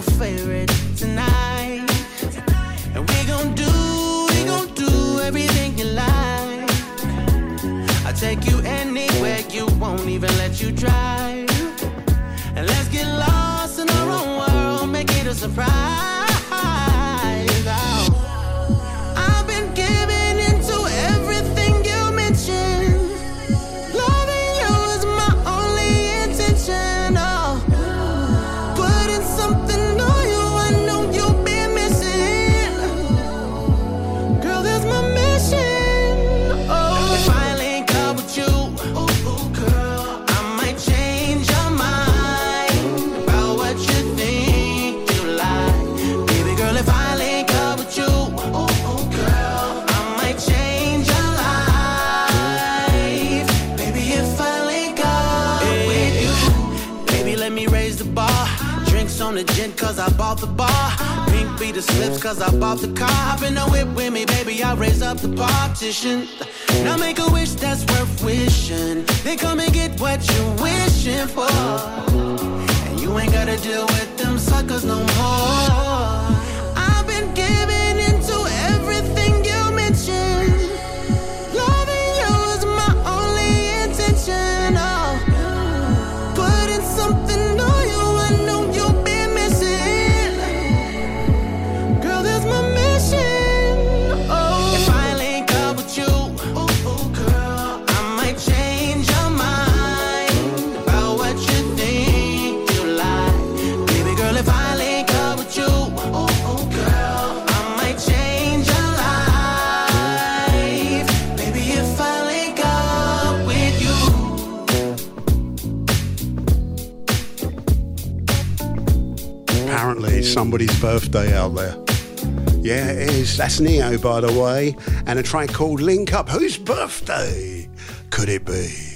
Favorite tonight. Take you anywhere you won't even let you drive. And let's get lost in our own world, make it a surprise. Bar. Pink be the slips, cause I bought the car. Hop in the whip with me, baby, I raise up the partition. Now make a wish that's worth wishing. Then come and get what you're wishing for. And you ain't gotta deal with them suckers no more. Somebody's birthday out there. Yeah, it is. That's Ne-Yo, by the way, and a track called Link Up. Whose birthday could it be?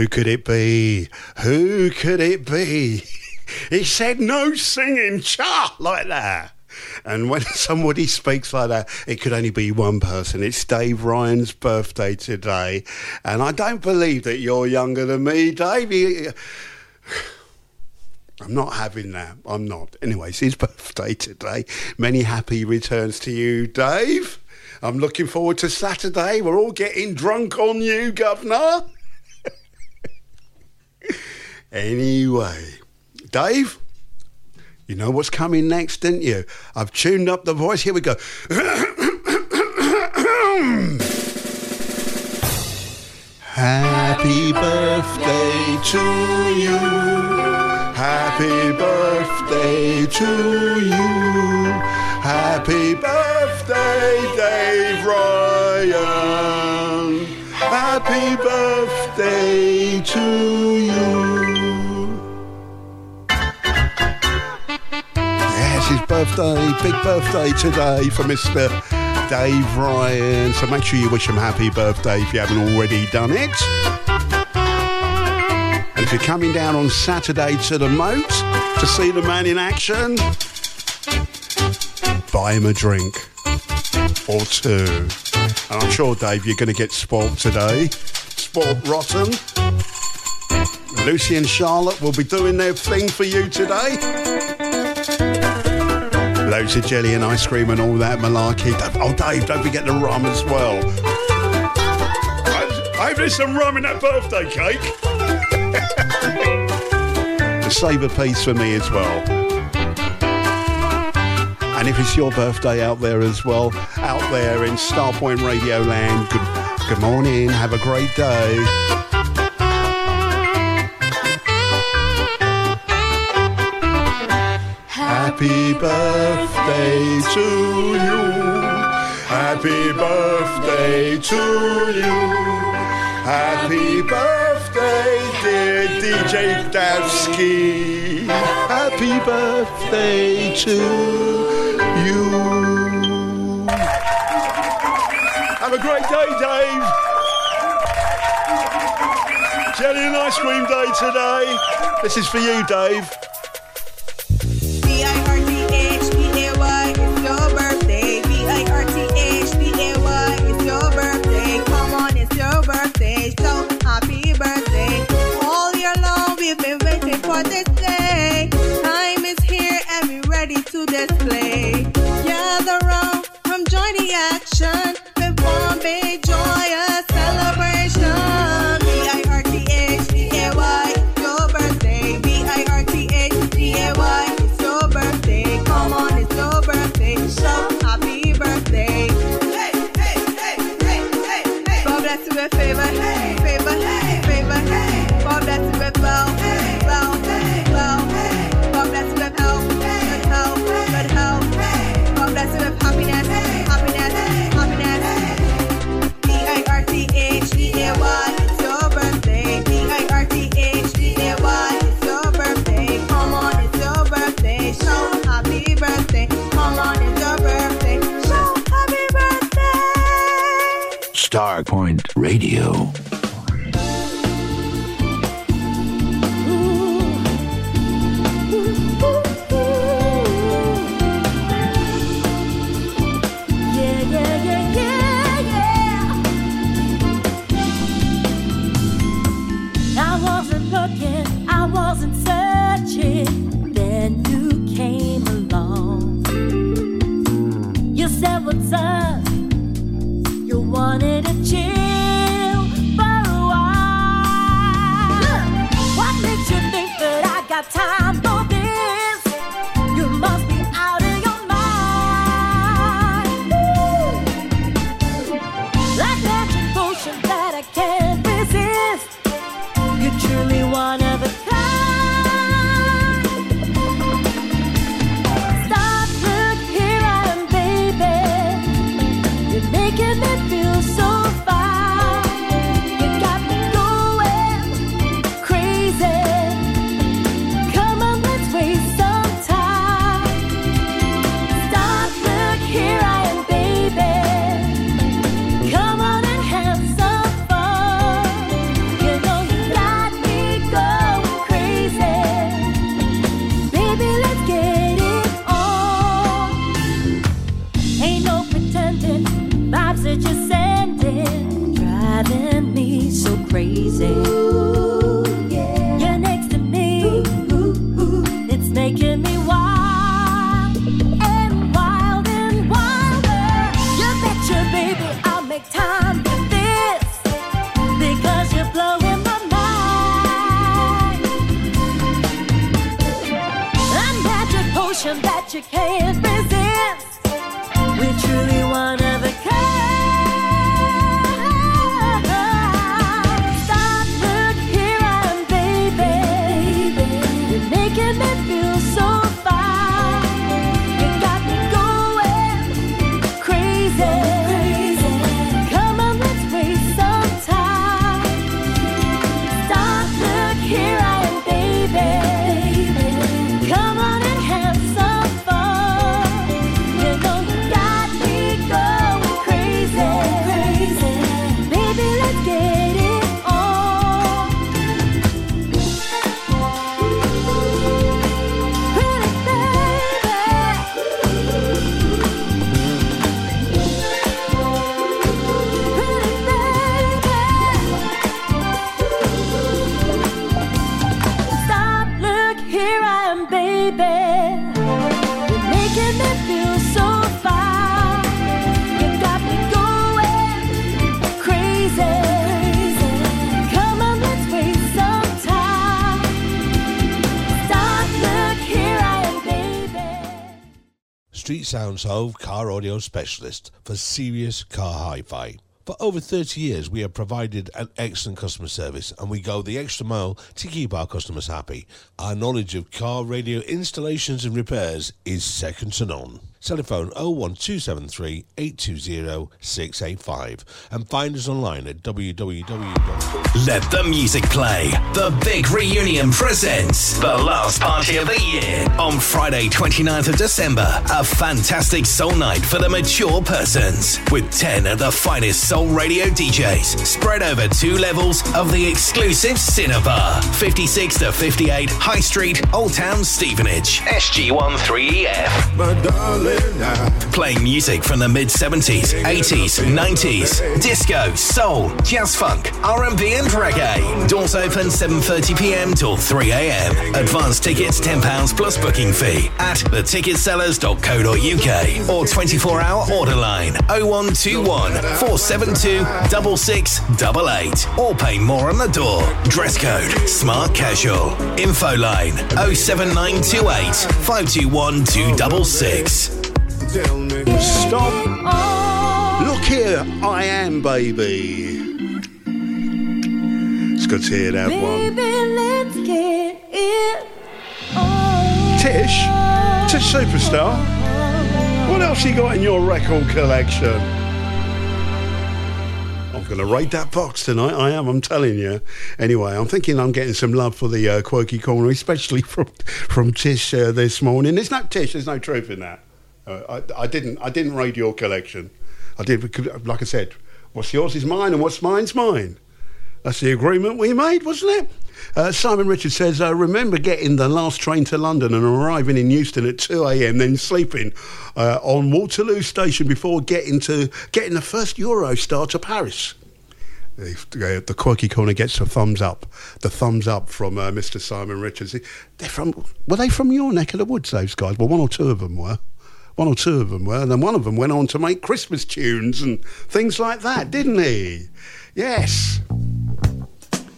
Who could it be? Who could it be? [laughs] He said no singing, cha, like that. And when [laughs] somebody speaks like that, it could only be one person. It's Dave Ryan's birthday today. And I don't believe that you're younger than me, Dave. [sighs] I'm not having that. I'm not. Anyway, it's his [laughs] birthday today. Many happy returns to you, Dave. I'm looking forward to Saturday. We're all getting drunk on you, Governor. [laughs] anyway, Dave, you know what's coming next, didn't you? I've tuned up the voice. Here we go. [coughs] Happy birthday to you. Happy birthday to you. Happy birthday, Dave Ryan. Happy birthday to you. Yes, his birthday, big birthday today for Mr. Dave Ryan. So make sure you wish him happy birthday if you haven't already done it. And if you're coming down on Saturday to the Moat to see the man in action, buy him a drink or two. Uh, and I'm sure, Dave, you're going to get spoilt today. Spoilt rotten. Lucy and Charlotte will be doing their thing for you today. Loads of jelly and ice cream and all that malarkey. Oh, Dave, don't forget the rum as well. I hope there's some rum in that birthday cake. [laughs] Save a piece for me as well. And if it's your birthday out there as well, out there in Starpoint Radio Land, good, good morning, have a great day. Happy birthday to you. Happy birthday to you. Happy birthday, dear DJ Davsky. Happy birthday to you. Have a great day, Dave. Jelly and ice cream day today. This is for you, Dave. Starpoint Radio. Car audio specialist for serious car hi-fi. For over 30 years, we have provided an excellent customer service and we go the extra mile to keep our customers happy. Our knowledge of car radio installations and repairs is second to none. Telephone 01273 820 685 and find us online at www. Let the music play. The Big Reunion presents the last party of the year on Friday, 29th of December. A fantastic soul night for the mature persons with 10 of the finest soul radio DJs spread over two levels of the exclusive Cinnabar. 56 to 58 High Street, Old Town, Stevenage. SG13EF. Playing music from the mid 70s, 80s, 90s, disco, soul, jazz funk, R&B and reggae. Doors open 7:30 p.m. till 3 a.m. Advance tickets 10 pounds plus booking fee at theticketsellers.co.uk or 24-hour order line 0121 472 6688 or pay more on the door. Dress code smart casual. Info line 07928 521 266. Stop. Look here, I am, baby. It's good to hear that one. Baby, let's get it Tish, Tish Superstar. What else you got in your record collection? I'm going to raid that box tonight. I am. I'm telling you. Anyway, I'm thinking I'm getting some love for the uh, quirky corner, especially from from Tish uh, this morning. There's no Tish. There's no truth in that. Uh, I, I didn't. I didn't raid your collection. I did like I said, what's yours is mine, and what's mine's mine. That's the agreement we made, wasn't it? Uh, Simon Richards says, uh, remember getting the last train to London and arriving in Euston at 2 a.m., then sleeping uh, on Waterloo Station before getting to getting the first Eurostar to Paris. The, quirky corner gets a thumbs up. The thumbs up from uh, Mr. Simon Richards. They're from. Were they from your neck of the woods? Those guys. Well, one or two of them were. One or two of them were, and then one of them went on to make Christmas tunes and things like that, didn't he? Yes.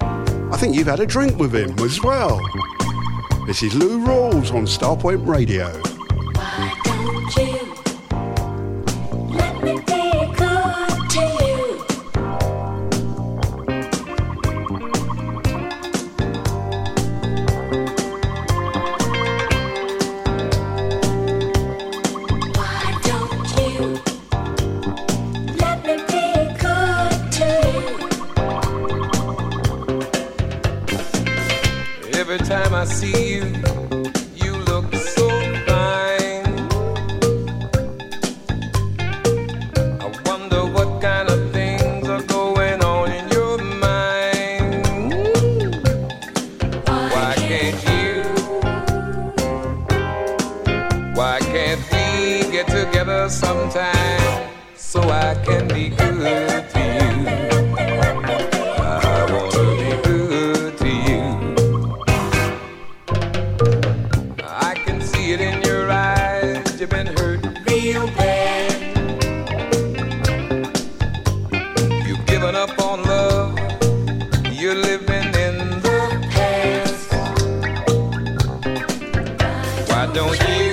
I think you've had a drink with him as well. This is Lou Rawls on Starpoint Radio. Every time I see you, Why don't you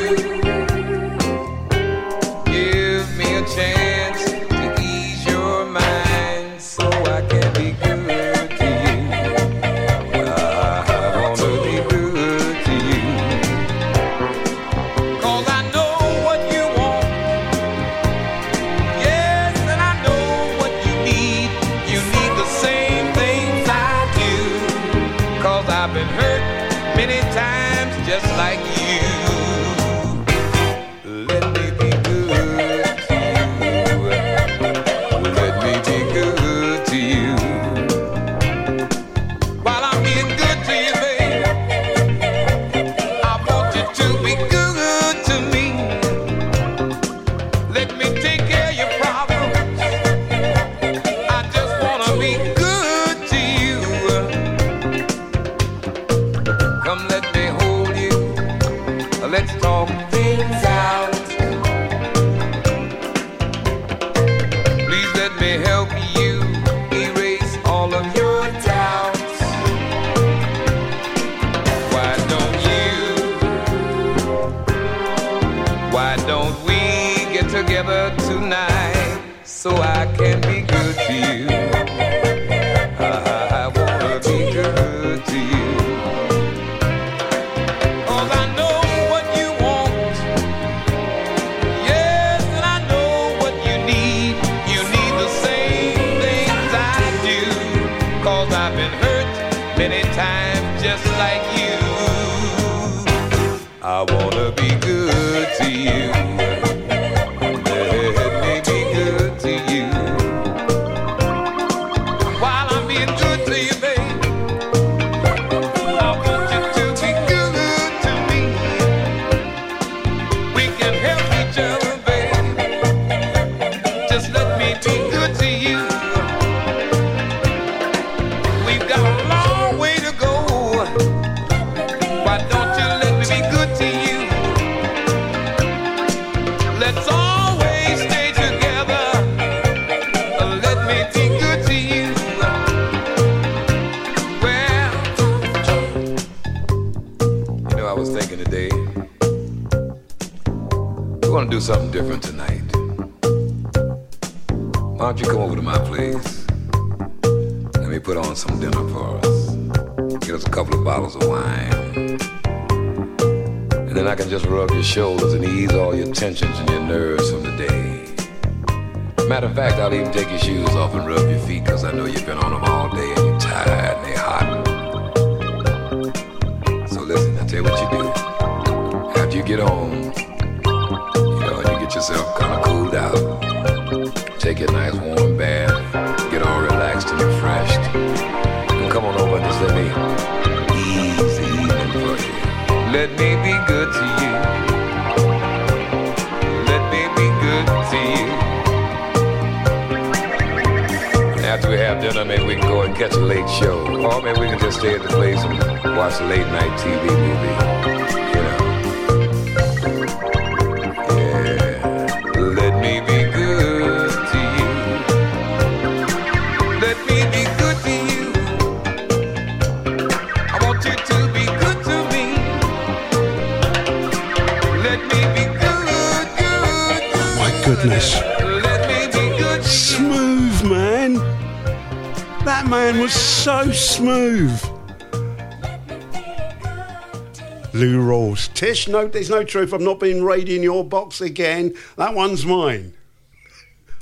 Tish, no, there's no truth. I'm not being raiding your box again. That one's mine.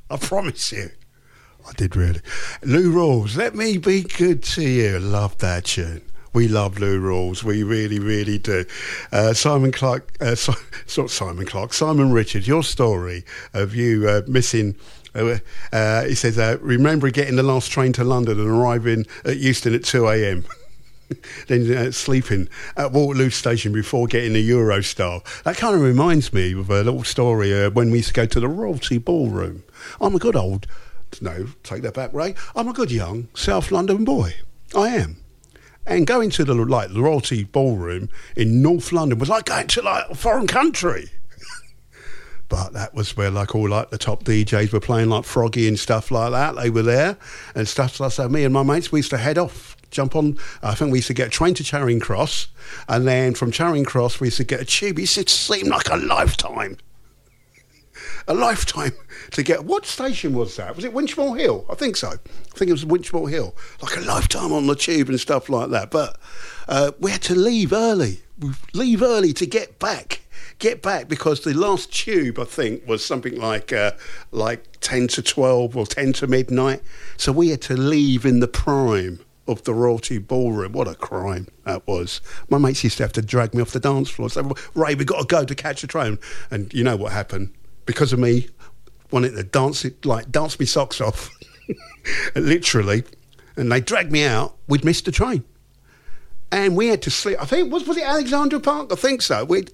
I promise you. I did really. Lou Rawls, let me be good to you. Love that tune. We love Lou Rawls. We really, really do. Uh, Simon Clark, uh, it's not Simon Clark, Simon Richard, your story of you uh, missing. Uh, uh, he says, uh, remember getting the last train to London and arriving at Euston at 2 a.m. [laughs] then uh, sleeping at Waterloo Station before getting the Eurostar. That kind of reminds me of a little story uh, when we used to go to the Royalty Ballroom. I'm a good old, no, take that back, Ray. I'm a good young South London boy. I am. And going to the like the Royalty Ballroom in North London was like going to like a foreign country. [laughs] But that was where like all like the top DJs were playing like Froggy and stuff like that. They were there and stuff like that. Me and my mates we used to head off, jump on. I think we used to get a train to Charing Cross, and then from Charing Cross we used to get a tube. It used to seem like a lifetime. A lifetime to get. What station was that? Was it Winchmore Hill? I think so. I think it was Winchmore Hill. Like a lifetime on the tube and stuff like that. But uh, we had to leave early. Leave early to get back get back because the last tube I think was something like uh, like ten to twelve or ten to midnight. So we had to leave in the prime. Of the Royalty Ballroom. What a crime that was. My mates used to have to drag me off the dance floor. Say, Ray, we've got to go to catch the train. And you know what happened? Because of me wanting to dance it, like dance me socks off, [laughs] literally, and they dragged me out, we'd missed the train. And we had to sleep. I think, was, was it Alexandra Park? I think so. We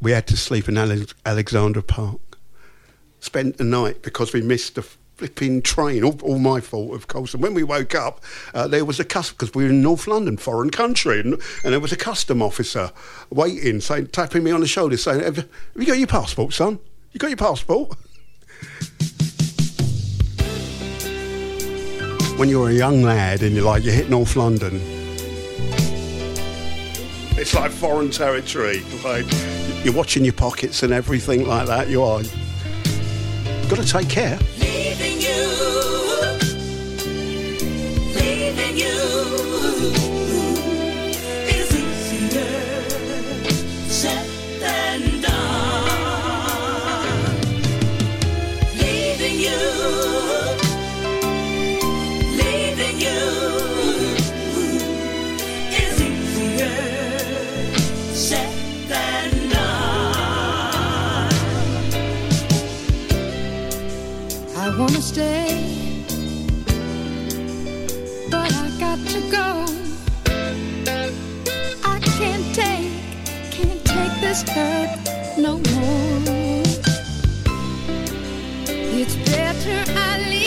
we had to sleep in Alex- Alexandra Park. Spent the night because we missed the flipping train. All, all my fault, of course. And when we woke up, uh, there was a custom because we were in North London, foreign country, and, and there was a custom officer waiting, saying, tapping me on the shoulder, saying, "Have, have you got your passport, son? You got your passport?" when you're a young lad and you're like you hit North London, it's like foreign territory. Like you're watching your pockets and everything like that. You are. Got to take care. You, I but I got to go. I can't take, can't take this hurt no more. It's better I leave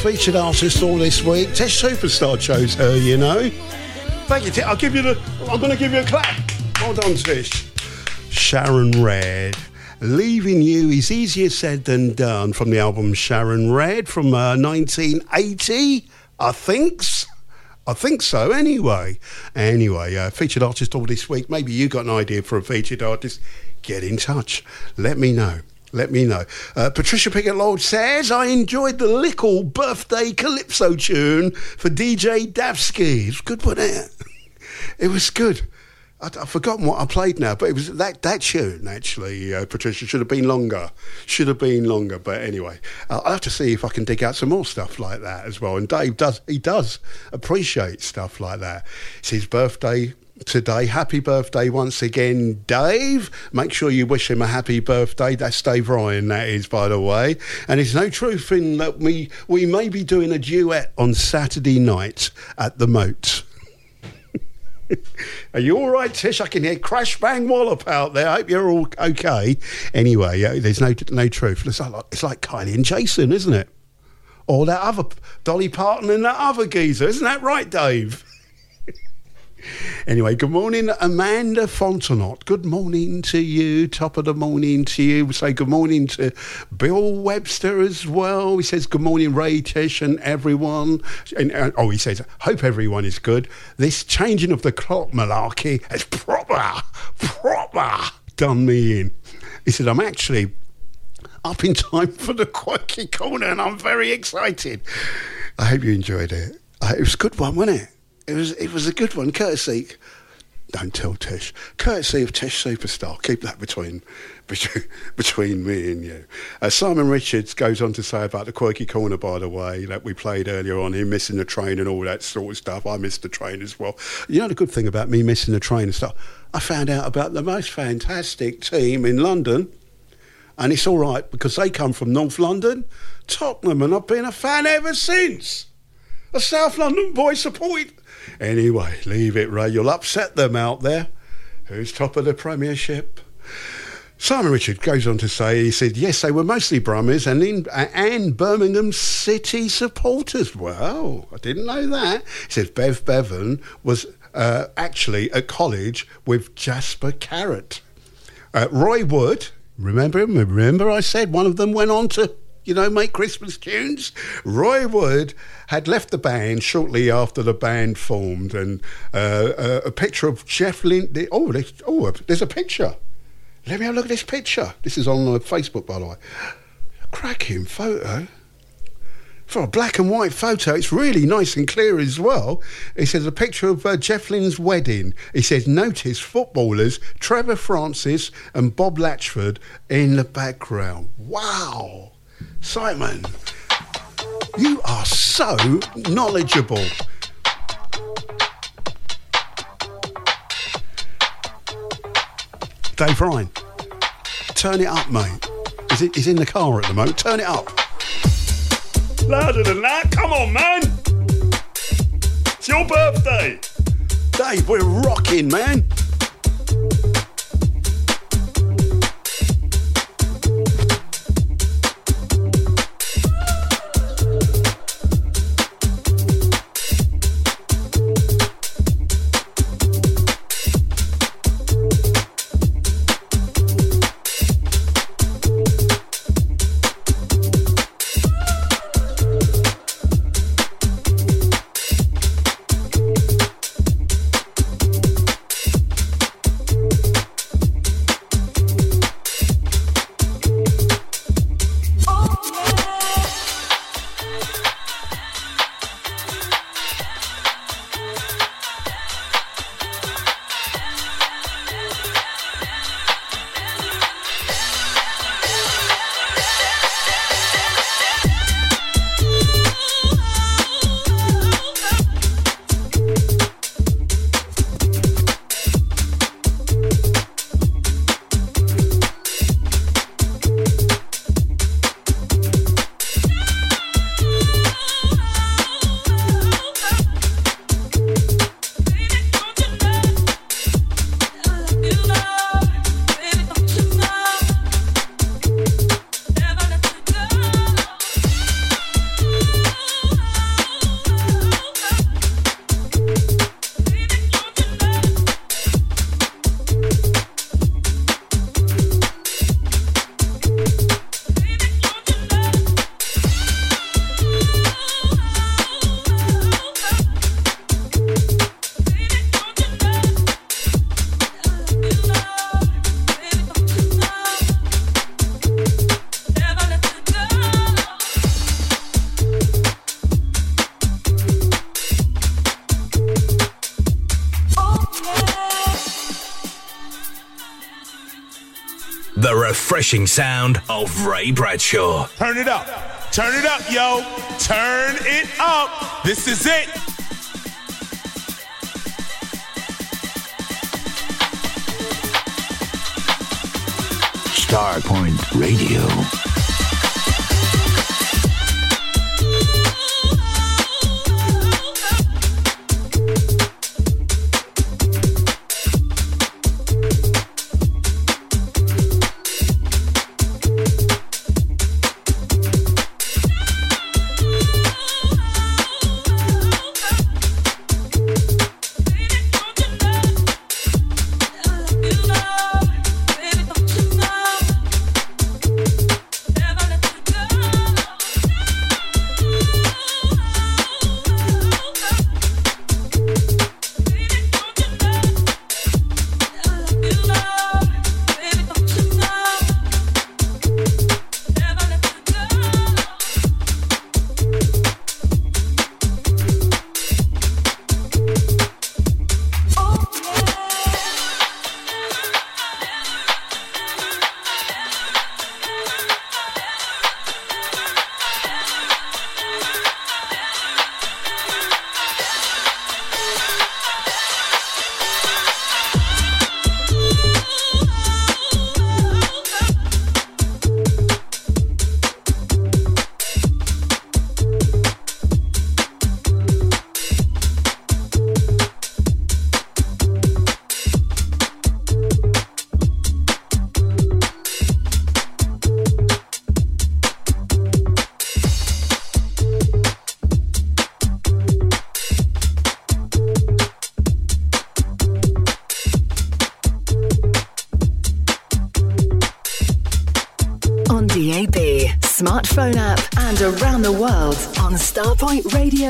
featured artist all this week. Test Superstar chose her, you know. Thank you. I'll give you the. I'm going to give you a clap. Well done, Tish. Sharon Redd. Leaving You is easier said than done from the album Sharon Redd from uh, 1980, I think. I think so, anyway. Anyway, uh, featured artist all this week. Maybe you got an idea for a featured artist. Get in touch. Let me know. Let me know. Uh, Patricia Pickett Lord says, I enjoyed the Lickle birthday calypso tune for DJ Davsky. It's good, wasn't it? [laughs] It was good. I, I've forgotten what I played now, but it was that that tune actually. Uh, Patricia should have been longer. Should have been longer. But anyway, uh, I'll have to see if I can dig out some more stuff like that as well. And Dave does. He does appreciate stuff like that. It's his birthday. Today, happy birthday once again, Dave. Make sure you wish him a happy birthday. That's Dave Ryan, that is, by the way. And it's no truth in that we we may be doing a duet on Saturday night at the Moat. [laughs] Are you all right, Tish? I can hear crash bang wallop out there. I hope you're all okay. Anyway, there's no no truth. It's like it's like Kylie and Jason, isn't it? Or that other Dolly Parton and that other geezer, isn't that right, Dave? Anyway, good morning, Amanda Fontenot. Good morning to you. Top of the morning to you. We say good morning to Bill Webster as well. He says good morning, Ray, Tish, and everyone. And uh, oh, he says hope everyone is good. This changing of the clock malarkey has proper, proper done me in. He said I'm actually up in time for the quirky corner, and I'm very excited. I hope you enjoyed it. Uh, it was a good one, wasn't it? It was it was a good one, courtesy. Don't tell Tish. Courtesy of Tish Superstar. Keep that between [laughs] between, me and you. Uh, Simon Richards goes on to say about the quirky corner, by the way, that we played earlier on, him missing the train and all that sort of stuff. I missed the train as well. You know the good thing about me missing the train and stuff? I found out about the most fantastic team in London. And it's all right because they come from North London, Tottenham, and I've been a fan ever since. A South London boy supported. Anyway, leave it, Ray. You'll upset them out there. Who's top of the Premiership? Simon Richard goes on to say, he said, yes, they were mostly Brummies and, in, and Birmingham City supporters. Well, I didn't know that. He says Bev Bevan was uh, actually at college with Jasper Carrott. Uh, Roy Wood, remember him? Remember I said one of them went on to, you know, make Christmas tunes? Roy Wood had left the band shortly after the band formed, and uh, uh, a picture of Jeff Lynne. Oh, there's, oh, there's a picture. Let me have a look at this picture. This is on Facebook, by the way. Cracking photo. For a black and white photo, it's really nice and clear as well. It says a picture of uh, Jeff Lynne's wedding. It says, notice footballers Trevor Francis and Bob Latchford in the background. Wow. Simon, you are so knowledgeable. Dave Ryan, turn it up, mate. Is it, he's in the car at the moment. Turn it up. Louder than that. Come on, man. It's your birthday. Dave, we're rocking, man. Refreshing sound of Ray Bradshaw. Turn it up. Turn it up, yo. Turn it up. This is it. Starpoint Radio.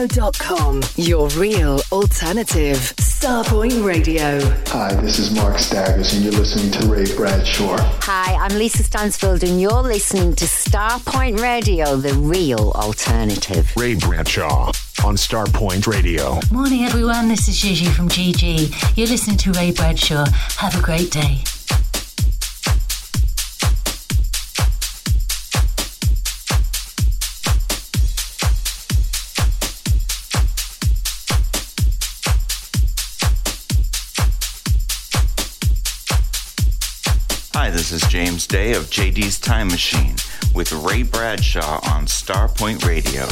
starpointradio.com. Your real alternative. Starpoint Radio. Hi, this is Mark Staggers, and you're listening to Ray Bradshaw. Hi, I'm Lisa Stansfield, and you're listening to Starpoint Radio, the real alternative. Ray Bradshaw on Starpoint Radio. Morning, everyone. This is Gigi from GG. You're listening to Ray Bradshaw. Have a great day. This is James Day of JD's Time Machine with Ray Bradshaw on Starpoint Radio.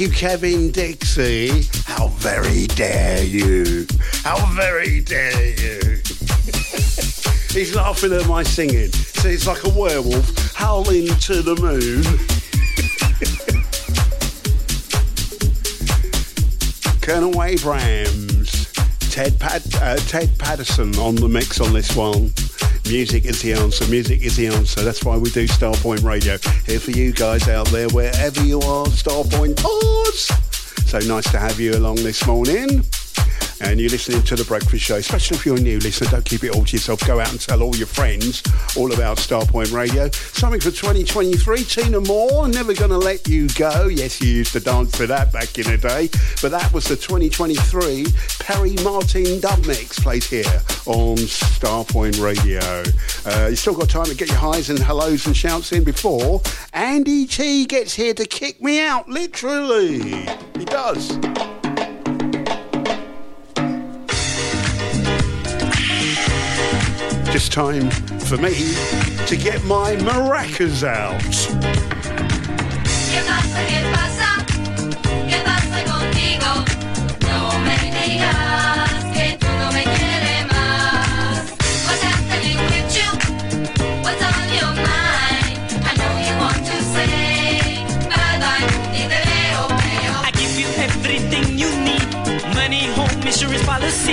Thank you, Kevin Dixie. How very dare you? How very dare you? [laughs] He's laughing at my singing. So it's like a werewolf howling to the moon. [laughs] Colonel Abrams, Ted, Pad, uh, Ted Patterson on the mix on this one. Music is the answer. Music is the answer. That's why we do Starpoint Radio. Here for you guys out there, wherever you are, Starpoint Pause. So nice to have you along this morning. And you're listening to The Breakfast Show, especially if you're a new listener, don't keep it all to yourself. Go out and tell all your friends all about Starpoint Radio. Something for 2023, Tina Moore, Never Gonna Let You Go. Yes, you used to dance to that back in the day. But that was the 2023 Perry Martin dub mix played here on Starpoint Radio. Uh, you still got time to get your highs and hellos and shouts in before Andy T gets here to kick me out, literally. He does. Just time for me to get my maracas out.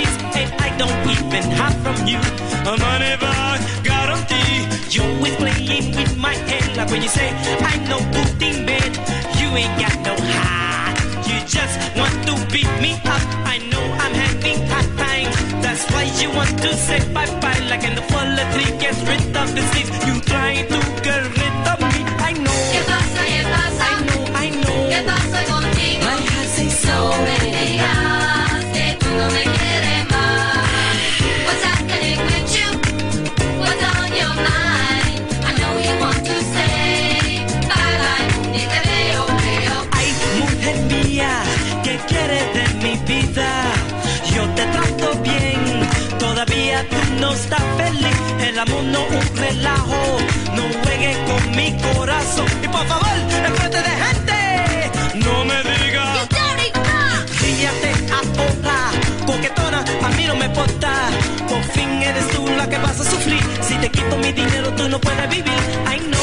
And I don't even hide from you. I'm a money back guarantee. You always playing with my head, like when you say I know good in bed. You ain't got no heart. You just want to beat me up. I know I'm having hard time. That's why you want to say bye bye, like in the tree gets rid no un relajo, no juegues con mi corazón. Y por favor, enfrente de gente, no me digas. Fíjate ahora, coquetona, a mí no me importa. Por fin eres tú la que vas a sufrir. Si te quito mi dinero, tú no puedes vivir. I know.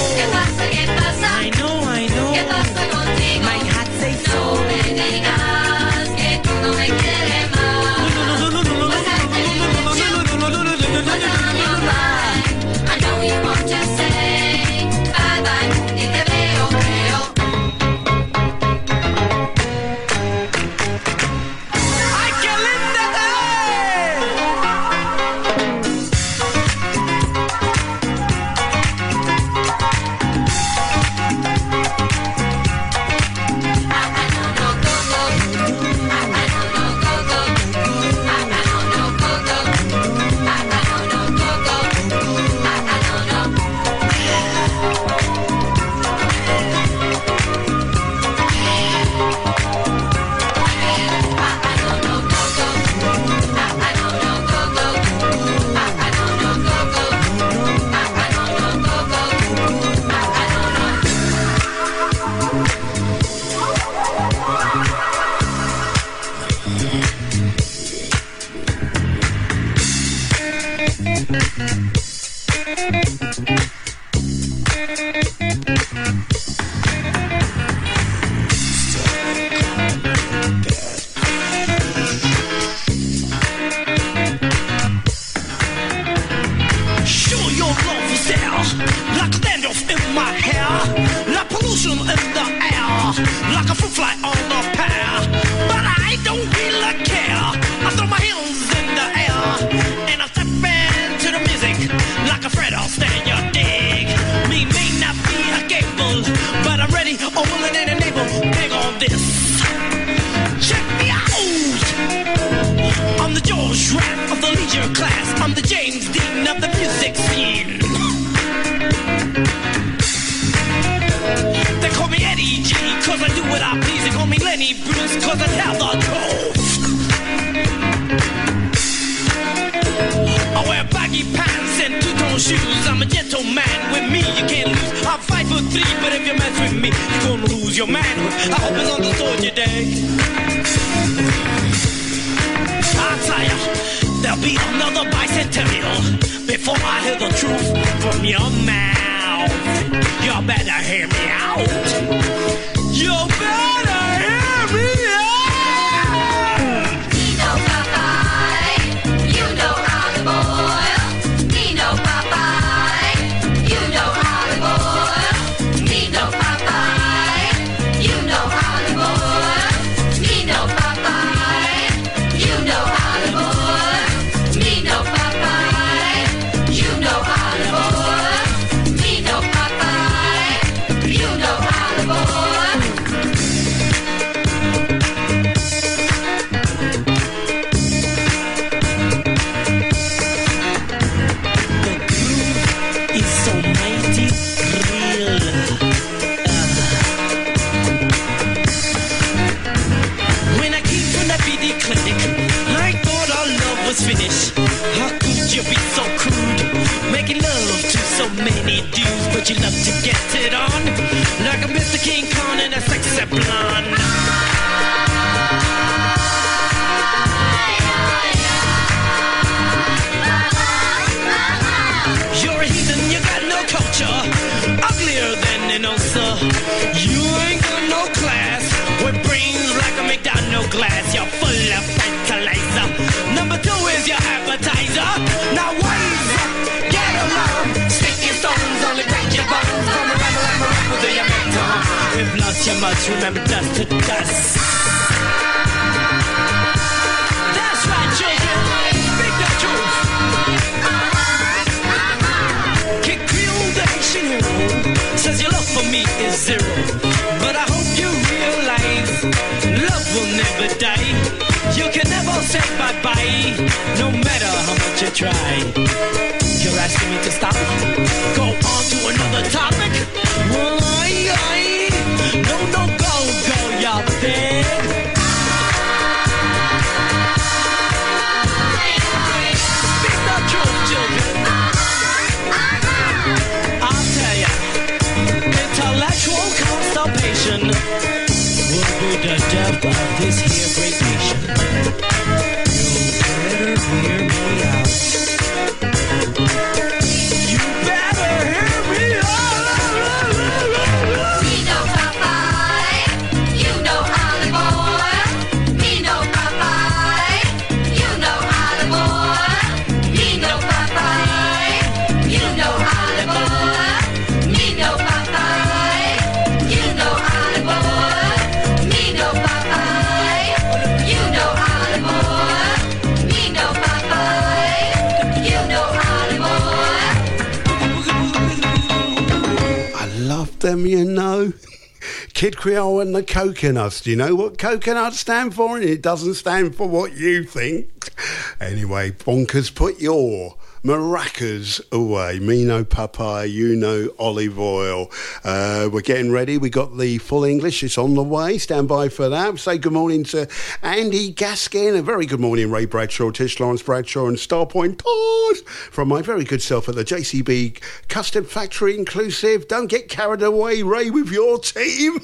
Coconuts. Do you know what coconuts stand for? And it doesn't stand for what you think. Anyway, bonkers, put your maracas away. Me know papaya, you know olive oil. Uh, we're getting ready. We got the full English. It's on the way. Stand by for that. Say good morning to Andy Gaskin. A very good morning, Ray Bradshaw, Tish Lawrence Bradshaw, and Starpoint Todd from my very good self at the JCB Custom Factory Inclusive. Don't get carried away, Ray, with your team.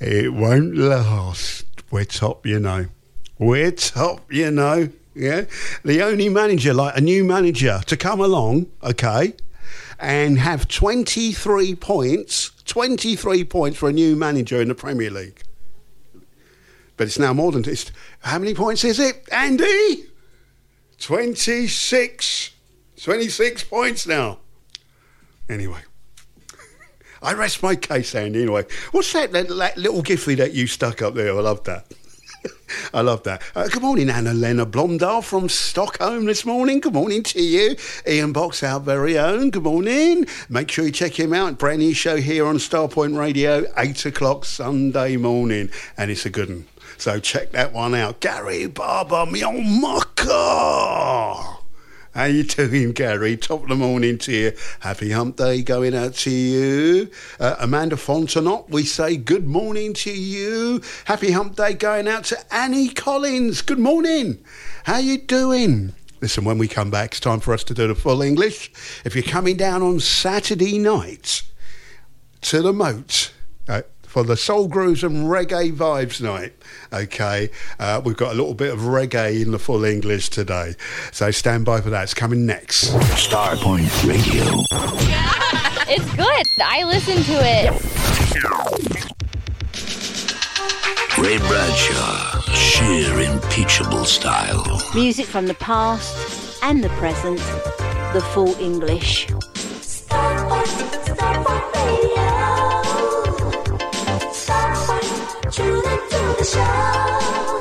It won't last. We're top, you know. We're top, you know. Yeah. The only manager, like a new manager, to come along, okay, and have 23 points, 23 points for a new manager in the Premier League. But it's now more than it's how many points is it, Andy? 26. 26 points now. Anyway. I rest my case, Andy. Anyway, what's that, that, that little giffy that you stuck up there? I love that. [laughs] I love that. Uh, good morning, Anna Lena Blomdahl from Stockholm this morning. Good morning to you. Ian Box, our very own. Good morning. Make sure you check him out. Brand new show here on Starpoint Radio, 8 o'clock Sunday morning. And it's a good one. So check that one out. Gary Barber, my my car. How you doing, Gary? Top of the morning to you. Happy hump day going out to you. Uh, Amanda Fontenot, we say good morning to you. Happy hump day going out to Annie Collins. Good morning. How you doing? Listen, when we come back, it's time for us to do the full English. If you're coming down on Saturday night to the moat, uh, for the Soul Grooves and Reggae Vibes Night. Okay, uh, we've got a little bit of reggae in the full English today, so stand by for that. It's coming next. Starpoint Radio. [laughs] it's good. I listen to it. Ray Bradshaw, sheer impeachable style. Music from the past and the present, the full English. Starpoint, Starpoint do 手的手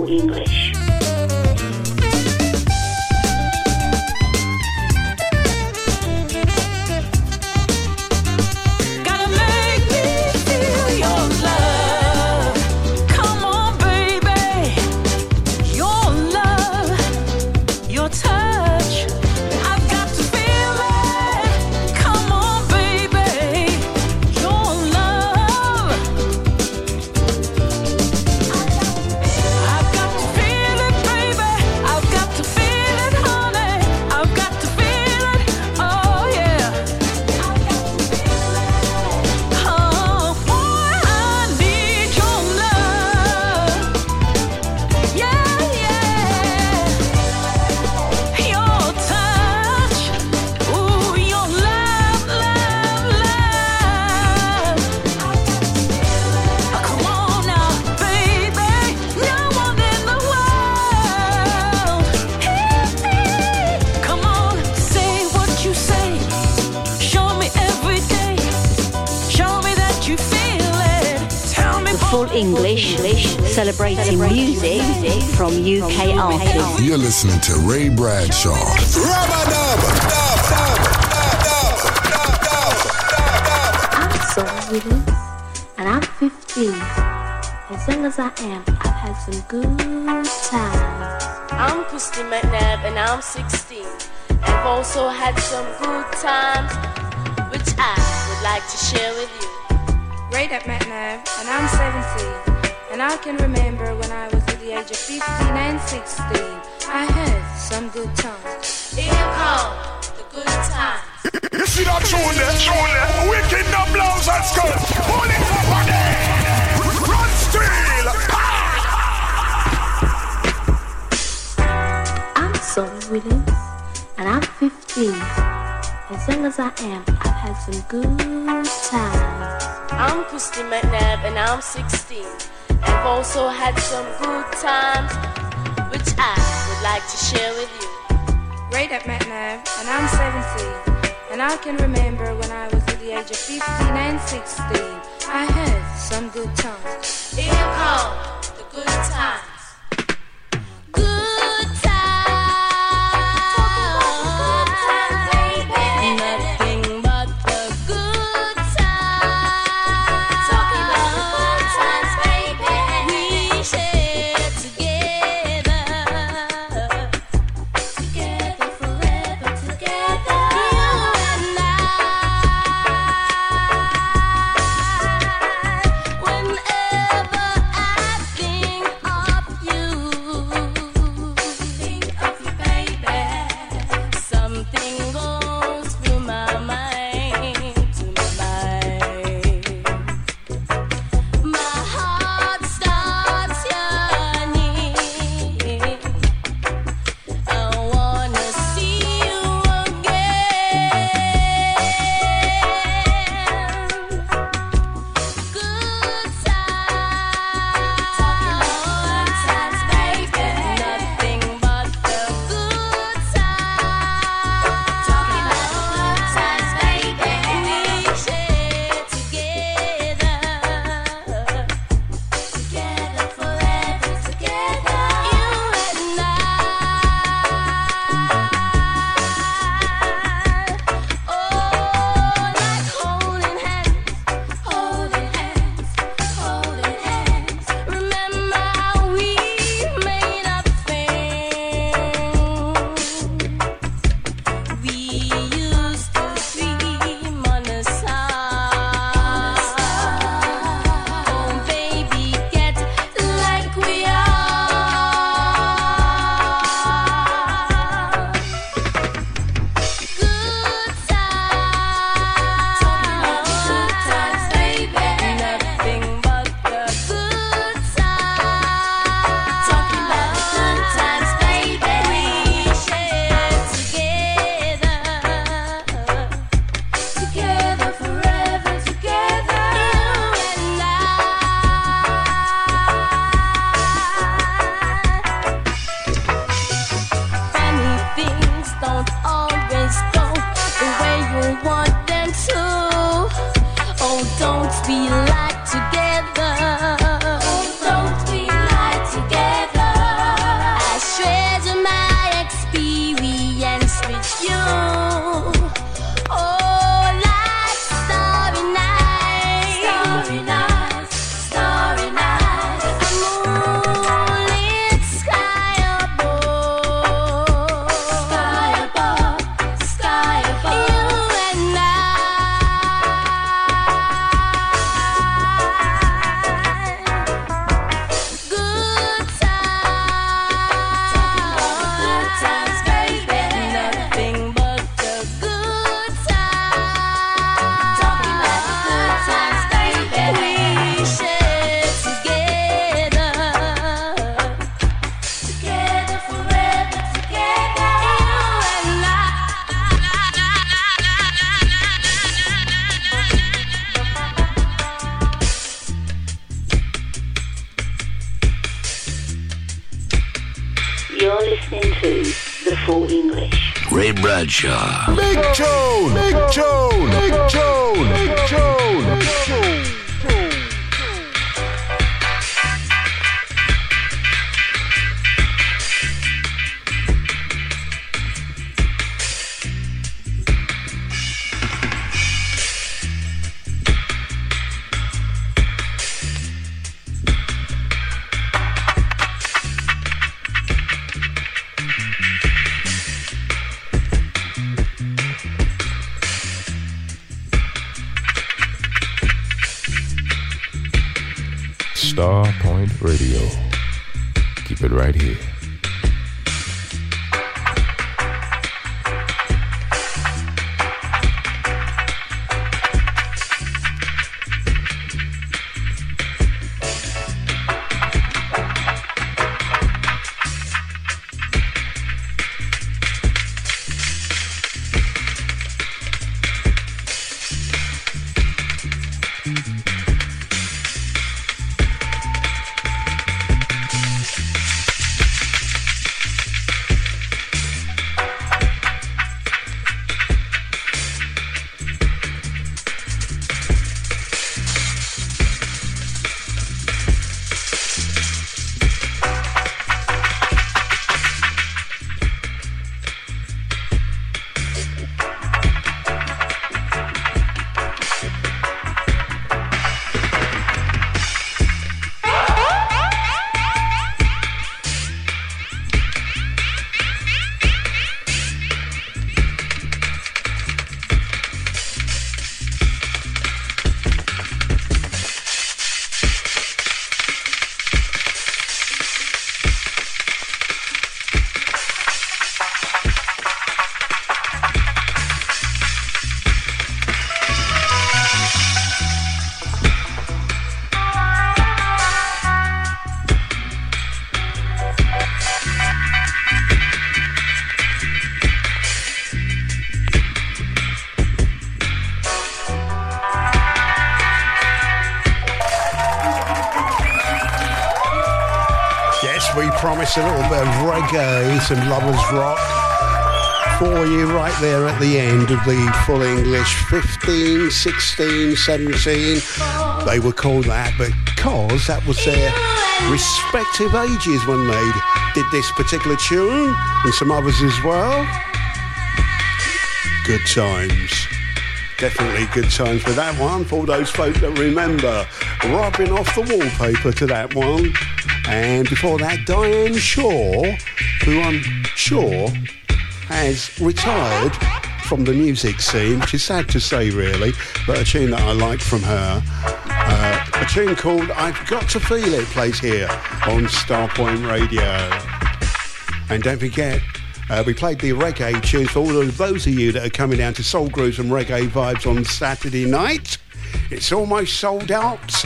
English. Bradshaw. I'm so with and I'm 15. As young as I am, I've had some good times. I'm Christy McNabb and I'm 16. I've also had some good times, which I would like to share with you. Great at McNabb and I'm 17. I can remember when I was at the age of 15 and 16, I had some good times. Here come the good times. You see that tune there? Tune there? Wicked no blouse and skirt. Pull it up again. Run steel. [laughs] I'm Sonny Williams, and I'm 15. As young as I am, I've had some good times. I'm Christy McNabb and I'm 16. I've also had some good times, which I would like to share with you. Great at McNabb, and I'm 17. And I can remember when I was at the age of 15 and 16, I had some good times. Here come the good times. Ray some lovers rock for you right there at the end of the full English 15, 16, 17. They were called that because that was their respective ages when they did this particular tune and some others as well. Good times. Definitely good times for that one. For those folk that remember rubbing off the wallpaper to that one. And before that, Diane Shaw, who I'm sure has retired from the music scene, which is sad to say, really, but a tune that I like from her. Uh, a tune called I've Got to Feel It plays here on Starpoint Radio. And don't forget, uh, we played the reggae tunes for all of those of you that are coming down to Soul Grooves and Reggae Vibes on Saturday night. It's almost sold out.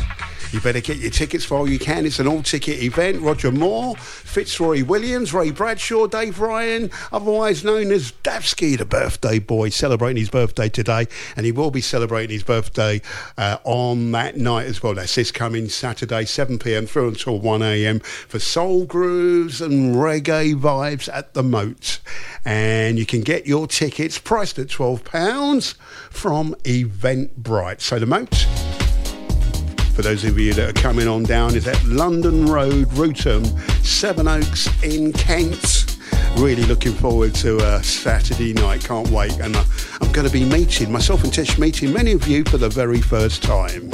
You better get your tickets while you can. It's an all-ticket event. Roger Moore, Fitzroy Williams, Ray Bradshaw, Dave Ryan, otherwise known as Davsky, the birthday boy, celebrating his birthday today, and he will be celebrating his birthday uh, on that night as well. That's this coming Saturday, 7 p.m. through until 1 a.m. for Soul Grooves and Reggae Vibes at the Moat. And you can get your tickets priced at £12 from Eventbrite. So the Moat for those of you that are coming on down, is at London Road, Wrotham, Seven Oaks in Kent. Really looking forward to uh, Saturday night. Can't wait. And uh, I'm going to be meeting, myself and Tish meeting many of you for the very first time.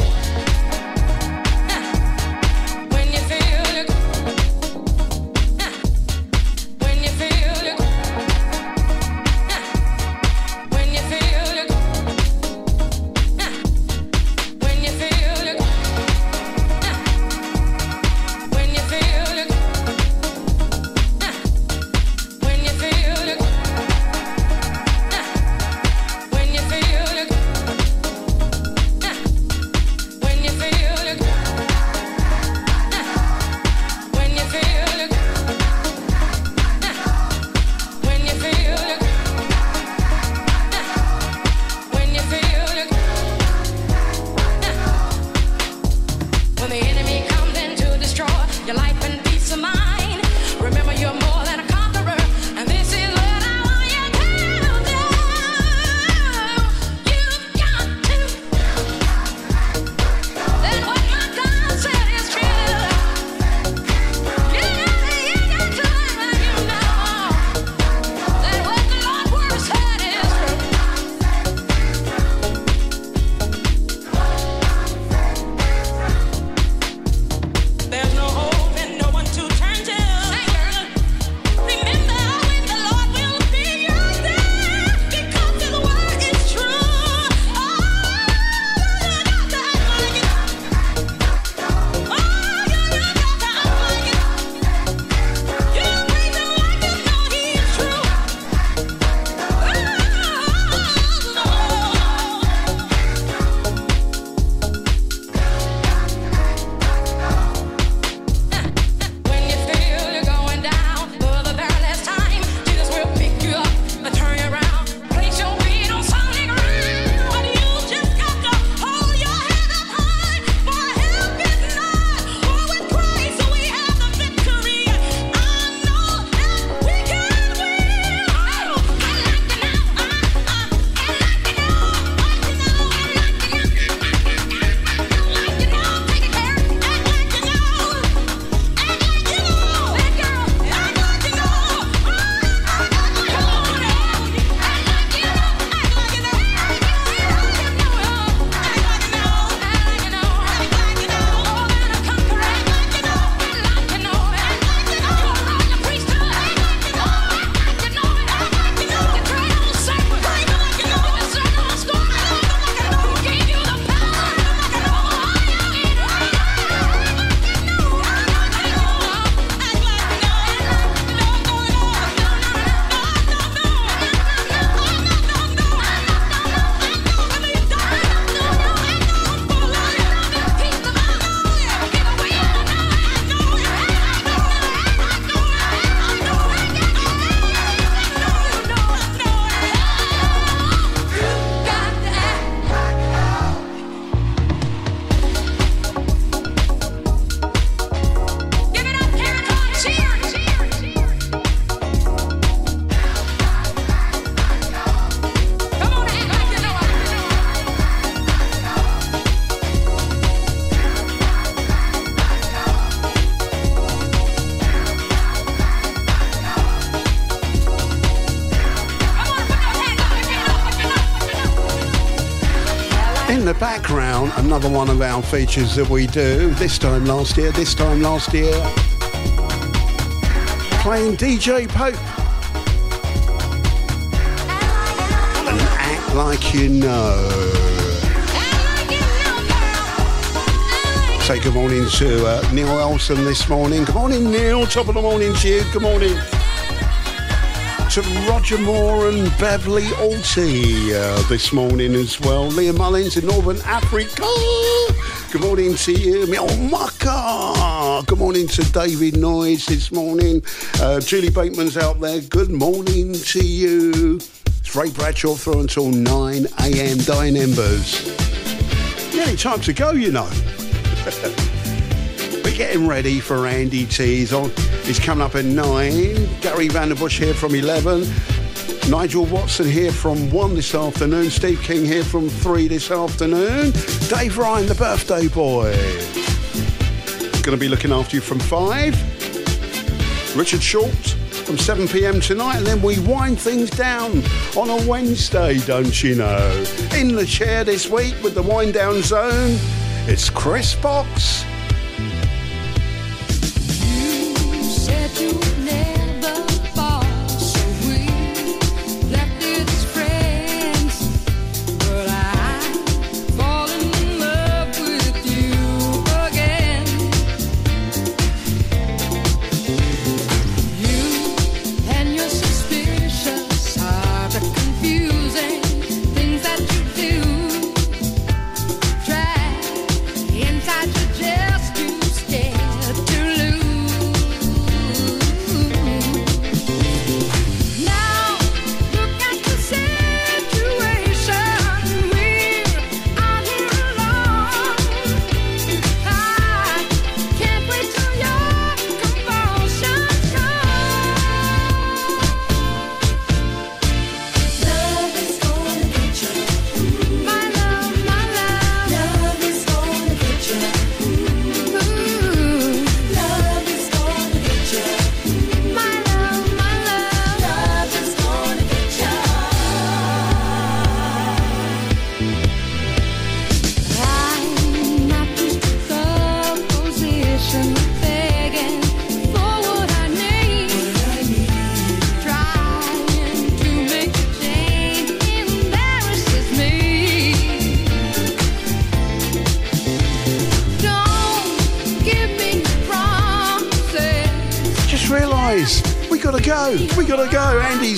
Another one of our features that we do. This time last year, this time last year. Playing DJ Pope. And act like you know. Say good morning to uh, Neil Elson this morning. Good morning, Neil. Top of the morning to you. Good morning to Roger Moore and Beverly Alty uh, this morning as well. Leah Mullins in Northern Africa. Good morning to you, Mucker. Good morning to David Noyes this morning. Uh, Julie Bateman's out there. Good morning to you. It's Ray Bradshaw through until 9 a.m. Dying Embers. Nearly time to go, you know. [laughs] We're getting ready for Andy T. He's, on, he's coming up at 9. Gary Vanderbush here from 11. Nigel Watson here from 1 this afternoon. Steve King here from 3 this afternoon. Dave Ryan, the birthday boy. Going to be looking after you from 5. Richard Short from 7 p.m. tonight, and then we wind things down on a Wednesday, don't you know? In the chair this week with the wind down zone, it's Chris Box.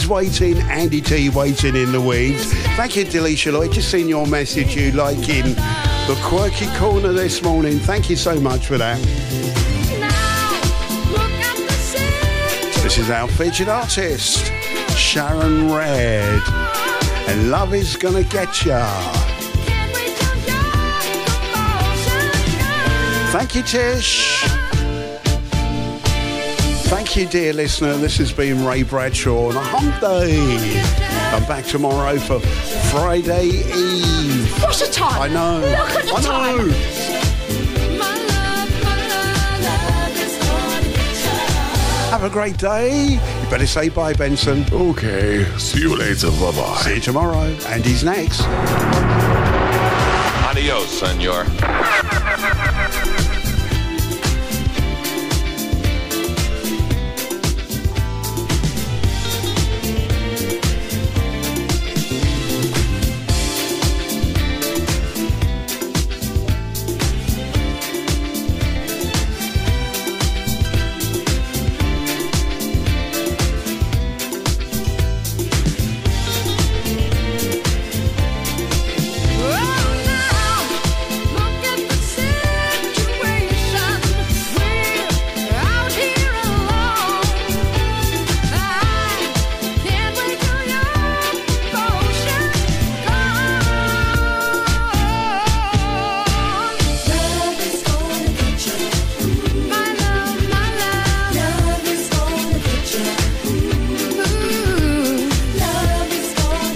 Waiting. Andy T waiting in the weeds. Thank you, Delisha Lloyd. Just seen your message. You like in the quirky corner this morning. Thank you so much for that. This is our featured artist, Sharon Redd, and Love is Gonna Get Ya. Thank you, Tish. Thank you, dear listener. This has been Ray Bradshaw on a hump day. I'm back tomorrow for Friday Eve. What's the time? I know. Look at the I time. know. Have a great day. You better say bye, Benson. Okay. See you later. Bye bye. See you tomorrow. And he's next. Adios, senor.